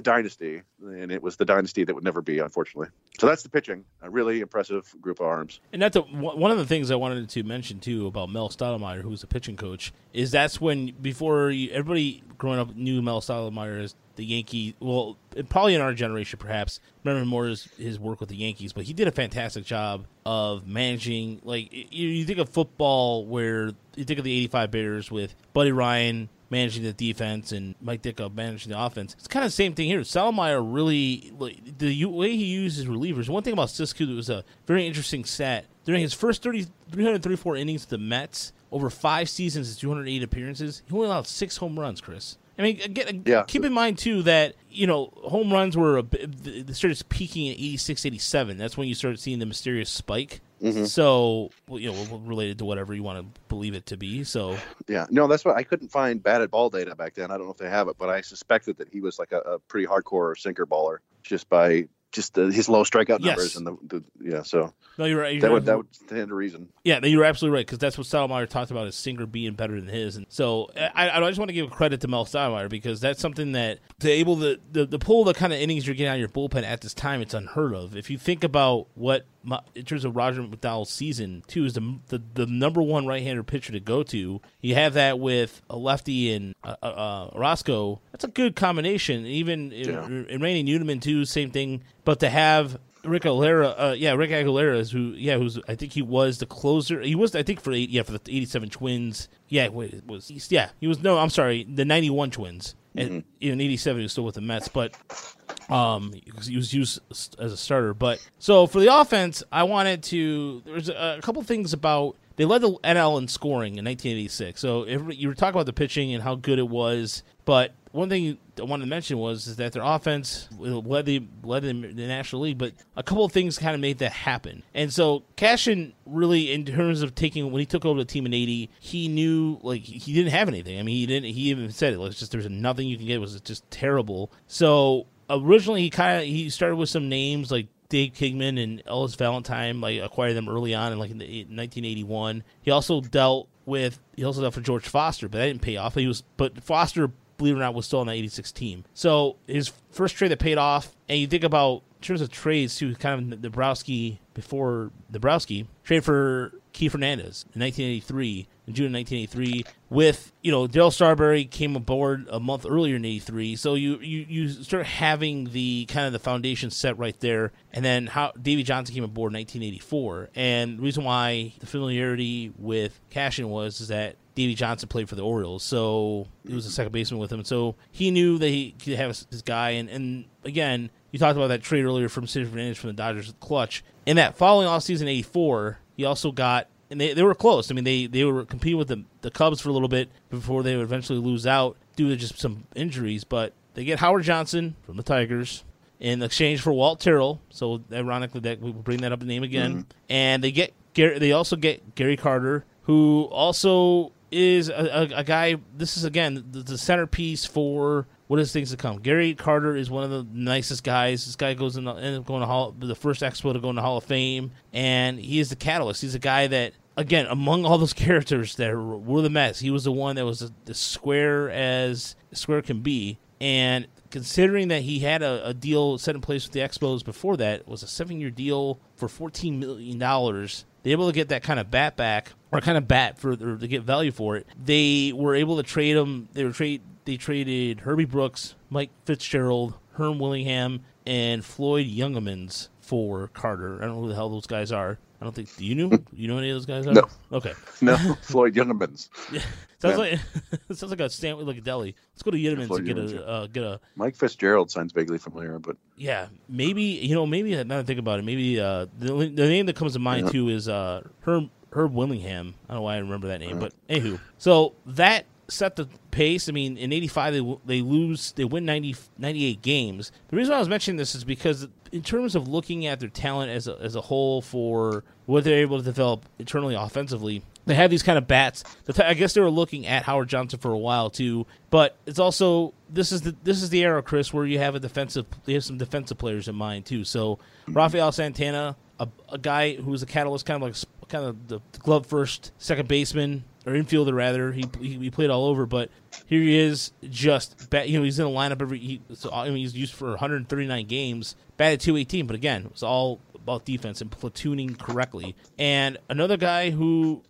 dynasty, and it was the dynasty that would never be, unfortunately. So that's the pitching. A really impressive group of arms. And that's a, one of the things I wanted to mention too about Mel Stottlemyre, who's the pitching coach, is that's when before you, everybody growing up knew Mel Stottlemyre as the Yankee. Well, probably in our generation, perhaps remember more his, his work with the Yankees, but he did a fantastic job of managing. Like you, you think of football, where you think of the '85 Bears with Buddy Ryan managing the defense and Mike Ditka managing the offense. It's kind of the same thing here. Salmeyer really like, the way he uses relievers. One thing about that was a very interesting stat during his first 30, 334 innings with the Mets over five seasons, his 208 appearances. He only allowed six home runs, Chris. I mean, again, Yeah. keep in mind too that you know home runs were a they started peaking in 86, 87. That's when you started seeing the mysterious spike. Mm-hmm. So, well, you know, related to whatever you want to believe it to be. So, Yeah, no, that's why I couldn't find batted ball data back then. I don't know if they have it, but I suspected that he was like a, a pretty hardcore sinker baller just by just the, his low strikeout Yes. numbers and the, the yeah. So no, you're right. You're that right. would that would stand to reason. Yeah, no, you're absolutely right because that's what Stottlemyre talked about his sinker being better than his, and so I, I just want to give credit to Mel Stottlemyre because that's something that to able to the, the pull the kind of innings you're getting out of your bullpen at this time, it's unheard of. If you think about what in terms of Roger McDowell's season, too, is the, the the number one right-hander pitcher to go to. You have that with a lefty and uh, uh, uh, Orosco. That's a good combination. Even Yeah. in, in Randy Newman too, same thing. But to have Rick Aguilera, uh, yeah, Rick Aguilera is who, yeah, who's I think he was the closer. He was, I think, for eight, yeah, for the '87 Twins. Yeah, wait, it was yeah, he was no, I'm sorry, the '91 Twins. And in '87, he was still with the Mets, but um, he was used as a starter. But so for the offense, I wanted to. There's a, a couple things about they led the NL in scoring in 1986. So if, you were talking about the pitching and how good it was, but one thing I wanted to mention was is that their offense led the led the, National League, but a couple of things kind of made that happen. And so Cashen really, in terms of taking when he took over the team in '80, he knew like he didn't have anything. I mean, he didn't. He even said it. Was just there's nothing you can get. It was just terrible. So originally he kind of he started with some names like Dave Kingman and Ellis Valentine, like acquired them early on in like in the 1981. He also dealt with he also dealt for George Foster, but that didn't pay off. He was but Foster, believe it or not, was still on that 86 team. So his first trade that paid off, and you think about in terms of trades too, kind of Dombrowski before Dombrowski trade for Keith Hernandez in 1983 in June of 1983 with you know Darryl Strawberry came aboard a month earlier in 83 so you, you you start having the kind of the foundation set right there and then how Davey Johnson came aboard in 1984 and the reason why the familiarity with Cashen was is that Davey Johnson played for the Orioles, so he was a second baseman with him. So he knew that he could have this guy. And, and again, you talked about that trade earlier from Sid Fernandez from the Dodgers clutch. In that following offseason, 84, he also got and they, they were close. I mean, they, they were competing with the, the Cubs for a little bit before they would eventually lose out due to just some injuries. But they get Howard Johnson from the Tigers in exchange for Walt Terrell. So ironically, that we will bring that up the name again. Mm-hmm. And they get Gary, they also get Gary Carter, who also is a, a, a guy. This is again the, the centerpiece for what is things to come. Gary Carter is one of the nicest guys. This guy goes in the, end up going to Hall, the first Expo to go in the Hall of Fame, and he is the catalyst. He's a guy that, again, among all those characters that were the Mets, he was the one that was as square as square can be. And considering that he had a, a, deal set in place with the Expos before that, was a seven-year deal for fourteen million dollars. They able to get that kind of bat back, or kind of bat for or to get value for it. They were able to trade him. They were trade they traded Herbie Brooks, Mike Fitzgerald, Herm Willingham, and Floyd Youngmans for Carter. I don't know who the hell those guys are. I don't think. Do you know? you know any of those guys? Are? No. Okay. No, Floyd Youngmans. yeah. Sounds like sounds like a stand like a deli. Let's go to Youngmans and get a uh, get a. Mike Fitzgerald sounds vaguely familiar, but yeah, maybe you know maybe now that I think about it, maybe uh, the the name that comes to mind yeah. too is uh Herb Herb Willingham. I don't know why I remember that name, but anywho, so that set the pace. I mean, in 85, they, they lose, they win 90, 98 games. The reason I was mentioning this is because, in terms of looking at their talent as a, as a whole for what they're able to develop internally offensively, they have these kind of bats. I guess they were looking at Howard Johnson for a while too, but it's also this is the this is the era, Chris, where you have a defensive, you have some defensive players in mind too. So Rafael Santana, a, a guy who's a catalyst, kind of like kind of the glove first second baseman or infielder rather. He, he, he played all over, but here he is, just bat, you know he's in the lineup every. He, so, I mean, he's used for 139 games, batted 218, but again, it was all about defense and platooning correctly. And another guy who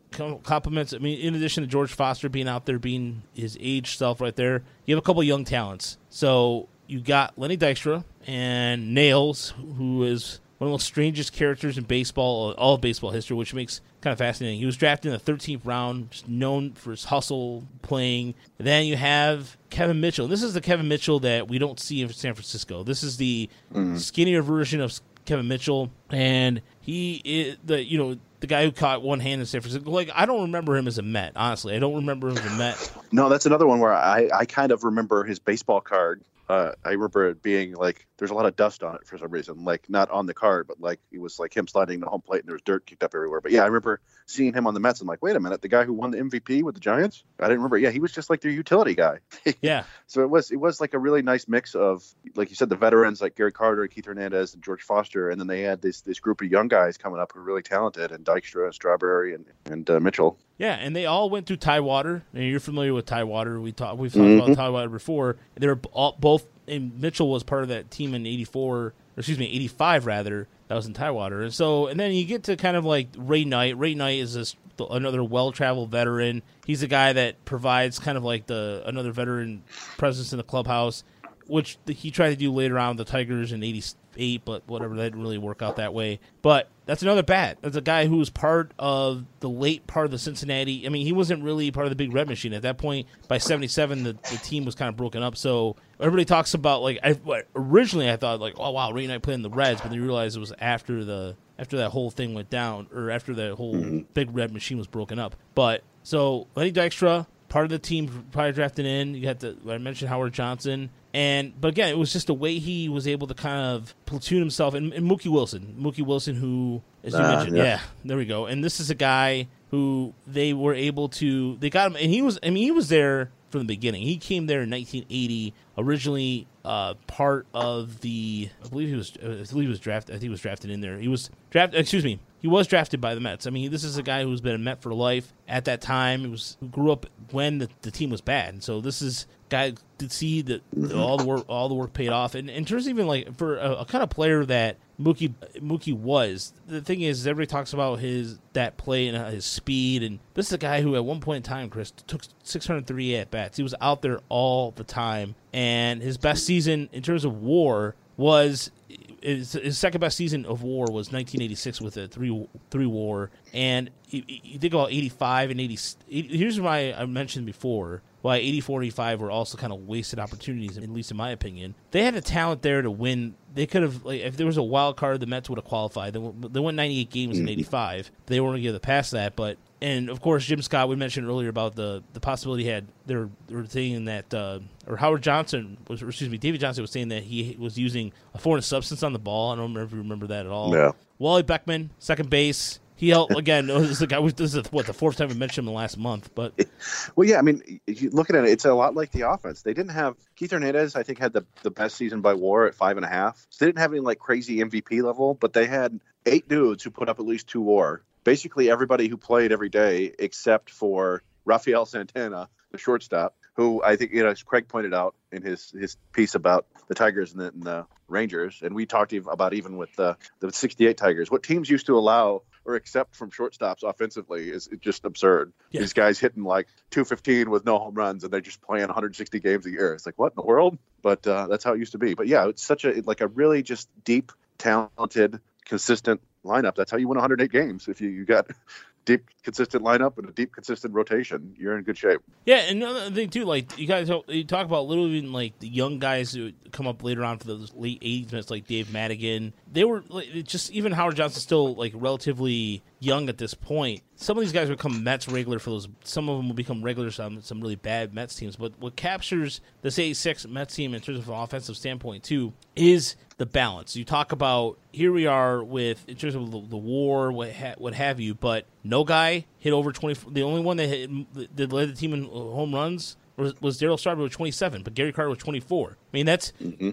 complements. I mean, in addition to George Foster being out there, being his age self right there, you have a couple young talents. So you got Lenny Dykstra and Nails, who is one of the most strangest characters in baseball, all of baseball history, which makes kind of fascinating. He was drafted in the 13th round, known for his hustle playing. And then you have Kevin Mitchell. This is the Kevin Mitchell that we don't see in San Francisco. This is the mm. skinnier version of Kevin Mitchell, and he is the you know the guy who caught one hand in San Francisco. Like I don't remember him as a Met. Honestly, I don't remember him as a Met. No, that's another one where I I kind of remember his baseball card uh, I remember it being like there's a lot of dust on it for some reason, like not on the card, but like it was like him sliding the home plate and there was dirt kicked up everywhere. But yeah, I remember seeing him on the Mets and like, wait a minute, the guy who won the MVP with the Giants? I didn't remember. Yeah, he was just like their utility guy. yeah. So it was it was like a really nice mix of like you said the veterans like Gary Carter, Keith Hernandez, and George Foster, and then they had this this group of young guys coming up who were really talented, and Dykstra, and Strawberry, and and uh, Mitchell. Yeah, and they all went through Tidewater. And you're familiar with Tidewater. We talked we've talked mm-hmm. about Tidewater before. They were all, both and Mitchell was part of that team in '84, excuse me, '85 rather. That was in Tidewater, and so and then you get to kind of like Ray Knight. Ray Knight is this another well-traveled veteran. He's a guy that provides kind of like the another veteran presence in the clubhouse, which he tried to do later on with the Tigers in '88, but whatever that didn't really work out that way. But that's another bat. That's a guy who was part of the late part of the Cincinnati. I mean, he wasn't really part of the Big Red Machine at that point. By '77, the, the team was kind of broken up. So everybody talks about like I, originally I thought like oh wow Ray Knight played in the Reds, but then you realize it was after the after that whole thing went down or after that whole mm-hmm. Big Red Machine was broken up. But so Lenny Dykstra, part of the team probably drafted in. You got the I mentioned Howard Johnson, and but again, it was just the way he was able to kind of platoon himself. And, and Mookie Wilson, Mookie Wilson, who as you Ah, mentioned, yeah. yeah, there we go. And this is a guy who they were able to they got him, and he was I mean he was there from the beginning. He came there in 1980, originally uh, part of the I believe he was I believe he was drafted. I think he was drafted in there. He was drafted. Excuse me. He was drafted by the Mets. I mean, this is a guy who's been a Met for life. At that time, he was grew up when the, the team was bad, and so this is guy to see that all the work all the work paid off. And in terms of even like for a, a kind of player that Mookie Mookie was, the thing is everybody talks about his that play and uh, his speed, and this is a guy who at one point in time, Chris took 603 at bats. He was out there all the time, and his best season in terms of WAR was his, his second best season of WAR was 1986 with a three three WAR, and you, you think about 85 and 80. Here's why I mentioned before why 84 and 85 were also kind of wasted opportunities, at least in my opinion. They had the talent there to win. They could have, like, if there was a wild card, the Mets would have qualified. They, won- they won 98 games in mm-hmm. 85. They weren't going to give the pass that, but and of course Jim Scott we mentioned earlier about the the possibility he had they're they're saying that uh, or Howard Johnson was or excuse me David Johnson was saying that he was using a foreign substance on the ball. I don't remember if you remember that at all. Yeah. Wally Backman, second base. He helped again. This is the guy. This is what the fourth time we mentioned him in the last month. But Well, yeah, I mean, you looking at it, it's a lot like the offense. They didn't have Keith Hernandez. I think had the the best season by WAR at five and a half. So they didn't have any like crazy MVP level, but they had eight dudes who put up at least two WAR. Basically, everybody who played every day except for Rafael Santana, the shortstop, who I think you know, as Craig pointed out in his his piece about the Tigers and the, and the Rangers, and we talked about even with the the '68 Tigers, what teams used to allow or accept from shortstops offensively is just absurd. Yeah. These guys hitting like 215 with no home runs, and they're just playing 160 games a year. It's like what in the world? But uh, that's how it used to be. But yeah, it's such a like a really just deep, talented, consistent lineup. That's how you win 108 games. If you, you got deep, consistent lineup and a deep, consistent rotation, you're in good shape. yeah, and another thing too, like you guys you talk about little even like the young guys who come up later on for those late '80s minutes, like Dave Magadan. They were like, just even Howard Johnson's still like relatively young at this point. Some of these guys become Mets regular for those. Some of them will become regulars on some really bad Mets teams. But what captures this '86 Mets team in terms of an offensive standpoint too is the balance. You talk about here we are with in terms of the, the war, what ha, what have you, but no guy hit over 20. The only one that hit, that led the team in uh, home runs was, was Darryl Strawberry with 27, but Gary Carter was 24. I mean that's. Mm-hmm.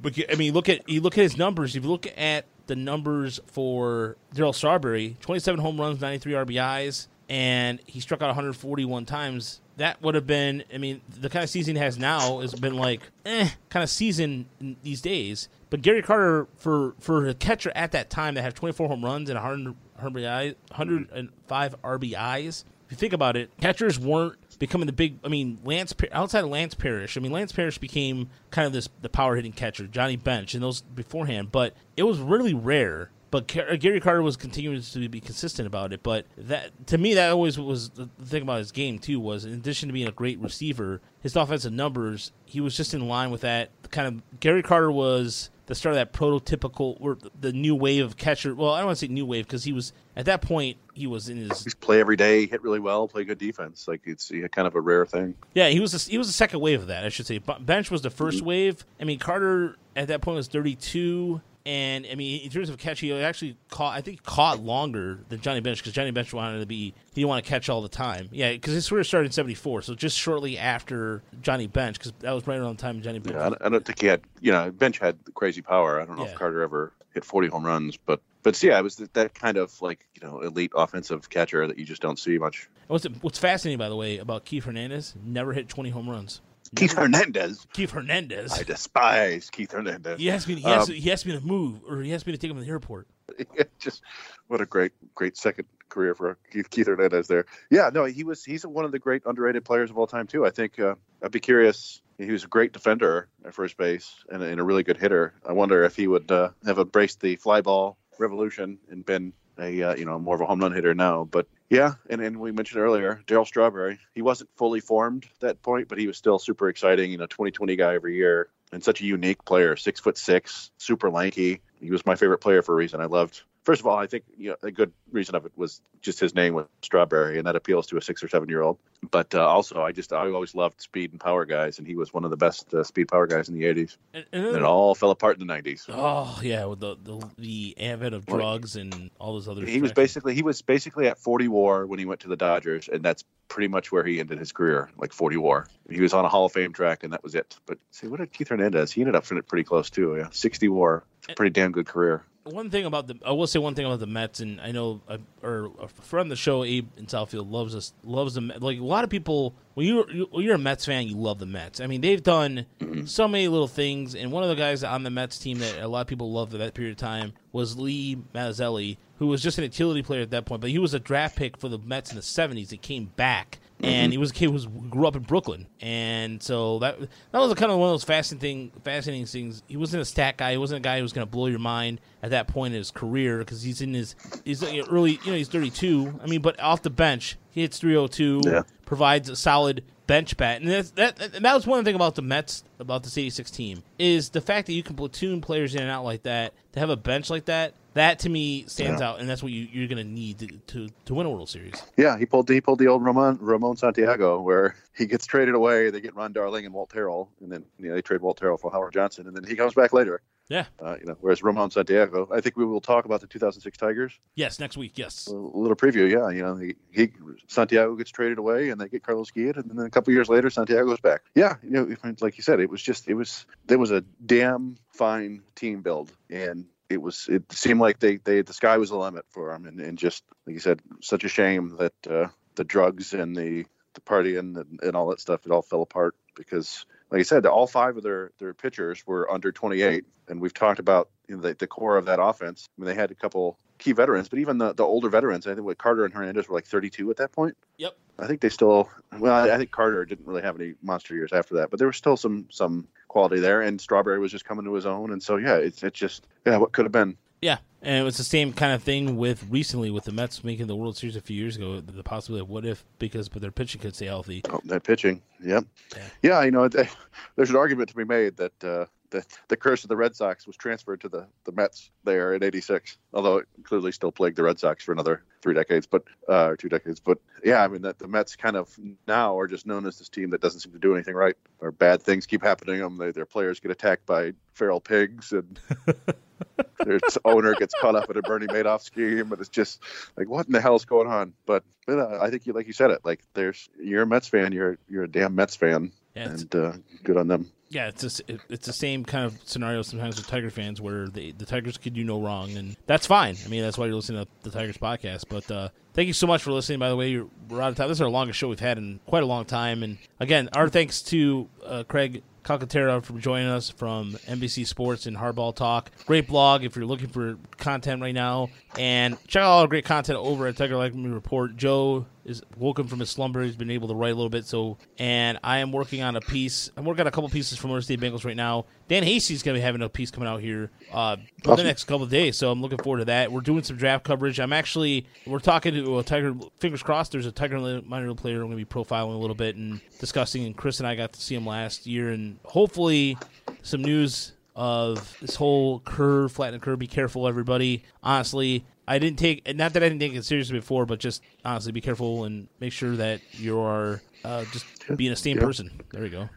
But I mean, look at you look at his numbers. If you look at the numbers for Darryl Strawberry, 27 home runs, 93 RBIs, and he struck out 141 times. That would have been, I mean, the kind of season he has now has been like, eh, kind of season these days. But Gary Carter, for for a catcher at that time that had 24 home runs and 100 RBI, 105 RBIs, if you think about it, catchers weren't becoming the big. I mean, Lance outside of Lance Parrish. I mean, Lance Parrish became kind of this the power hitting catcher, Johnny Bench, and those beforehand. But it was really rare. But Gary Carter was continuing to be consistent about it. But that to me, that always was the thing about his game too. Was in addition to being a great receiver, his offensive numbers, he was just in line with that kind of. Gary Carter was the start of that prototypical or the new wave of catcher. Well, I don't want to say new wave because he was at that point he was in his Just play every day, hit really well, play good defense. Like it's kind of a rare thing. Yeah, he was a, he was the second wave of that. I should say. Bench was the 1st mm-hmm. wave. I mean, Carter at that point was 32, and I mean, in terms of catch, he actually caught. I think caught longer than Johnny Bench because Johnny Bench wanted to be. He didn't want to catch all the time. Yeah, because his career started in 74, so just shortly after Johnny Bench, because that was right around the time Johnny Bench. Yeah, I don't, think he had. You know, Bench had crazy power. I don't know Yeah. if Carter ever hit 40 home runs, but but yeah, it was that, that kind of like you know elite offensive catcher that you just don't see much. What's what's fascinating, by the way, about Keith Hernandez? Never hit 20 home runs. Keith Hernandez. Keith Hernandez. I despise Keith Hernandez. He asked me. He asked, Um, he asked me to move, or he asked me to take him to the airport. just what a great great second career for Keith, Keith Hernandez there. Yeah, no, he was he's one of the great underrated players of all time too. I think uh, I'd be curious. He was a great defender at first base and, and a really good hitter. I wonder if he would uh, have embraced the fly ball revolution and been a uh, you know more of a home run hitter now. But yeah, and, and we mentioned earlier Darryl Strawberry. He wasn't fully formed at that point, but he was still super exciting. You know, 2020 guy every year and such a unique player. Six foot six, super lanky. He was my favorite player for a reason. I loved first of all, I think you know, a good reason of it was just his name was Strawberry, and that appeals to a six or seven year old. But uh, also, I just I always loved speed and power guys, and he was one of the best uh, speed power guys in the '80s. And, and And it all fell apart in the '90s. oh yeah, with the, the the advent of Well, drugs and all those other. He was basically he was basically at 40 WAR when he went to the Dodgers, and that's pretty much where he ended his career, like 40 WAR. He was on a Hall of Fame track, and that was it. But see, what did Keith Hernandez? He ended up pretty close too. Yeah, 60 WAR. It's a pretty damn good career. One thing about the I will say one thing about the Mets, and I know uh, or a friend of the show, Abe in Southfield, loves us loves the like a lot of people. When you're when you're a Mets fan, you love the Mets. I mean, they've done so many little things, and one of the guys on the Mets team that a lot of people loved at that period of time was Lee Mazzilli, who was just an utility player at that point, but he was a draft pick for the Mets in the '70s. He came back. And mm-hmm. he was a kid who was grew up in Brooklyn, and so that that was kind of one of those fascinating fascinating things. He wasn't a stat guy. He wasn't a guy who was going to blow your mind at that point in his career because he's in his he's early. You know, he's 32. I mean, but off the bench, he hits 302. Yeah. Provides a solid bench bat, and that's, that and that was one thing about the Mets about this 86 team is the fact that you can platoon players in and out like that to have a bench like that. That to me stands out, and that's what you, you're going to need to, to to win a World Series. Yeah, he pulled he pulled the old Ramon Ramon Santiago where he gets traded away. They get Ron Darling and Walt Terrell, and then you know they trade Walt Terrell for Howard Johnson, and then he comes back later. Yeah. Uh, you know, whereas Ramon Santiago, I think we will talk about the 2006 Tigers. Yes, next week. Yes. A little preview, yeah. You know, he, he Santiago gets traded away, and they get Carlos Guillen, and then a couple years later, Santiago's back. Yeah, you know, like you said, it was just it was there was a damn fine team build, and it was it seemed like they they the sky was the limit for them, and, and just like you said, such a shame that uh, the drugs and the the partying and, and all that stuff it all fell apart because like I said, all five of their their pitchers were under 28, and we've talked about you know, the, the core of that offense. I mean, they had a couple key veterans, but even the, the older veterans, I think what Carter and Hernandez were like 32 at that point. Yep. I think they still. Well, I, think Carter didn't really have any monster years after that, but there was still some some quality there, and Strawberry was just coming to his own, and so yeah, it's it's just yeah, what could have been. Yeah, and it was the same kind of thing with recently with the Mets making the World Series a few years ago. The possibility of what if because but their pitching could stay healthy. Oh, that pitching, yep. Yeah. Yeah, you know, th- there's an argument to be made that uh, that the curse of the Red Sox was transferred to the, the Mets there in '86, although it clearly still plagued the Red Sox for another three decades, but uh, or two decades. But yeah, I mean, that the Mets kind of now are just known as this team that doesn't seem to do anything right, or bad things keep happening to them. They, their players get attacked by feral pigs, and their owner gets caught up in a Bernie Madoff scheme, and it's just like, what in the hell is going on? But, but uh, I think you, like you said it, like there's you're a Mets fan, you're you're a damn Mets fan, Yeah, and uh, good on them. Yeah, it's it, it's the same kind of scenario sometimes with Tiger fans where they, the Tigers could do no wrong, and that's fine. I mean, that's why you're listening to the Tigers podcast. But uh, thank you so much for listening. By the way, we're out of time. This is our longest show we've had in quite a long time. And again, our thanks to uh, Craig Calcaterra for joining us from NBC Sports and Hardball Talk. Great blog if you're looking for content right now. And check out all our great content over at Tiger Like Me Report. Joe is woken from his slumber. He's been able to write a little bit. So, and I am working on a piece. I'm working on a couple pieces from of Bengals right now. Dan Hasty's going to be having a piece coming out here uh, in the next couple of days. So I'm looking forward to that. We're doing some draft coverage. I'm actually we're talking to a Tiger. Fingers crossed. There's a Tiger minor league player I'm going to be profiling a little bit and discussing. And Chris and I got to see him last year, and hopefully some news of this whole curve, flatten the curve. Be careful, everybody. Honestly, I didn't take not that I didn't take it seriously before, but just honestly, be careful and make sure that you are uh, just being a sane Yeah. person. There you go.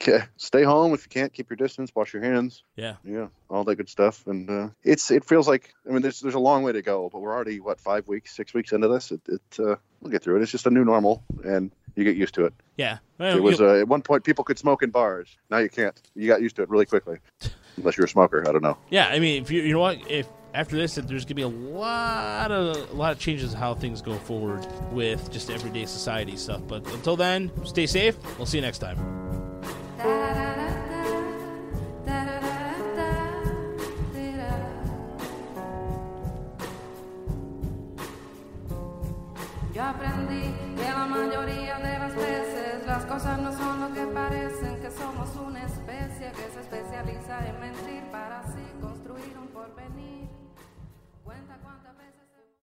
Okay. Stay home if you can't. Keep your distance. Wash your hands. Yeah. Yeah, all that good stuff. And uh, it's it feels like I mean there's there's a long way to go, but we're already what five weeks, six weeks into this. It, it uh, we'll get through it. It's just a new normal, and you get used to it. Yeah. It was uh, at one point people could smoke in bars. Now you can't. You got used to it really quickly, unless you're a smoker. I don't know. Yeah, I mean, if you you know what, if after this, there's gonna be a lot of a lot of changes how things go forward with just everyday society stuff. But until then, stay safe. We'll see you next time. Que se especializa en mentir para así construir un porvenir. Cuántas veces.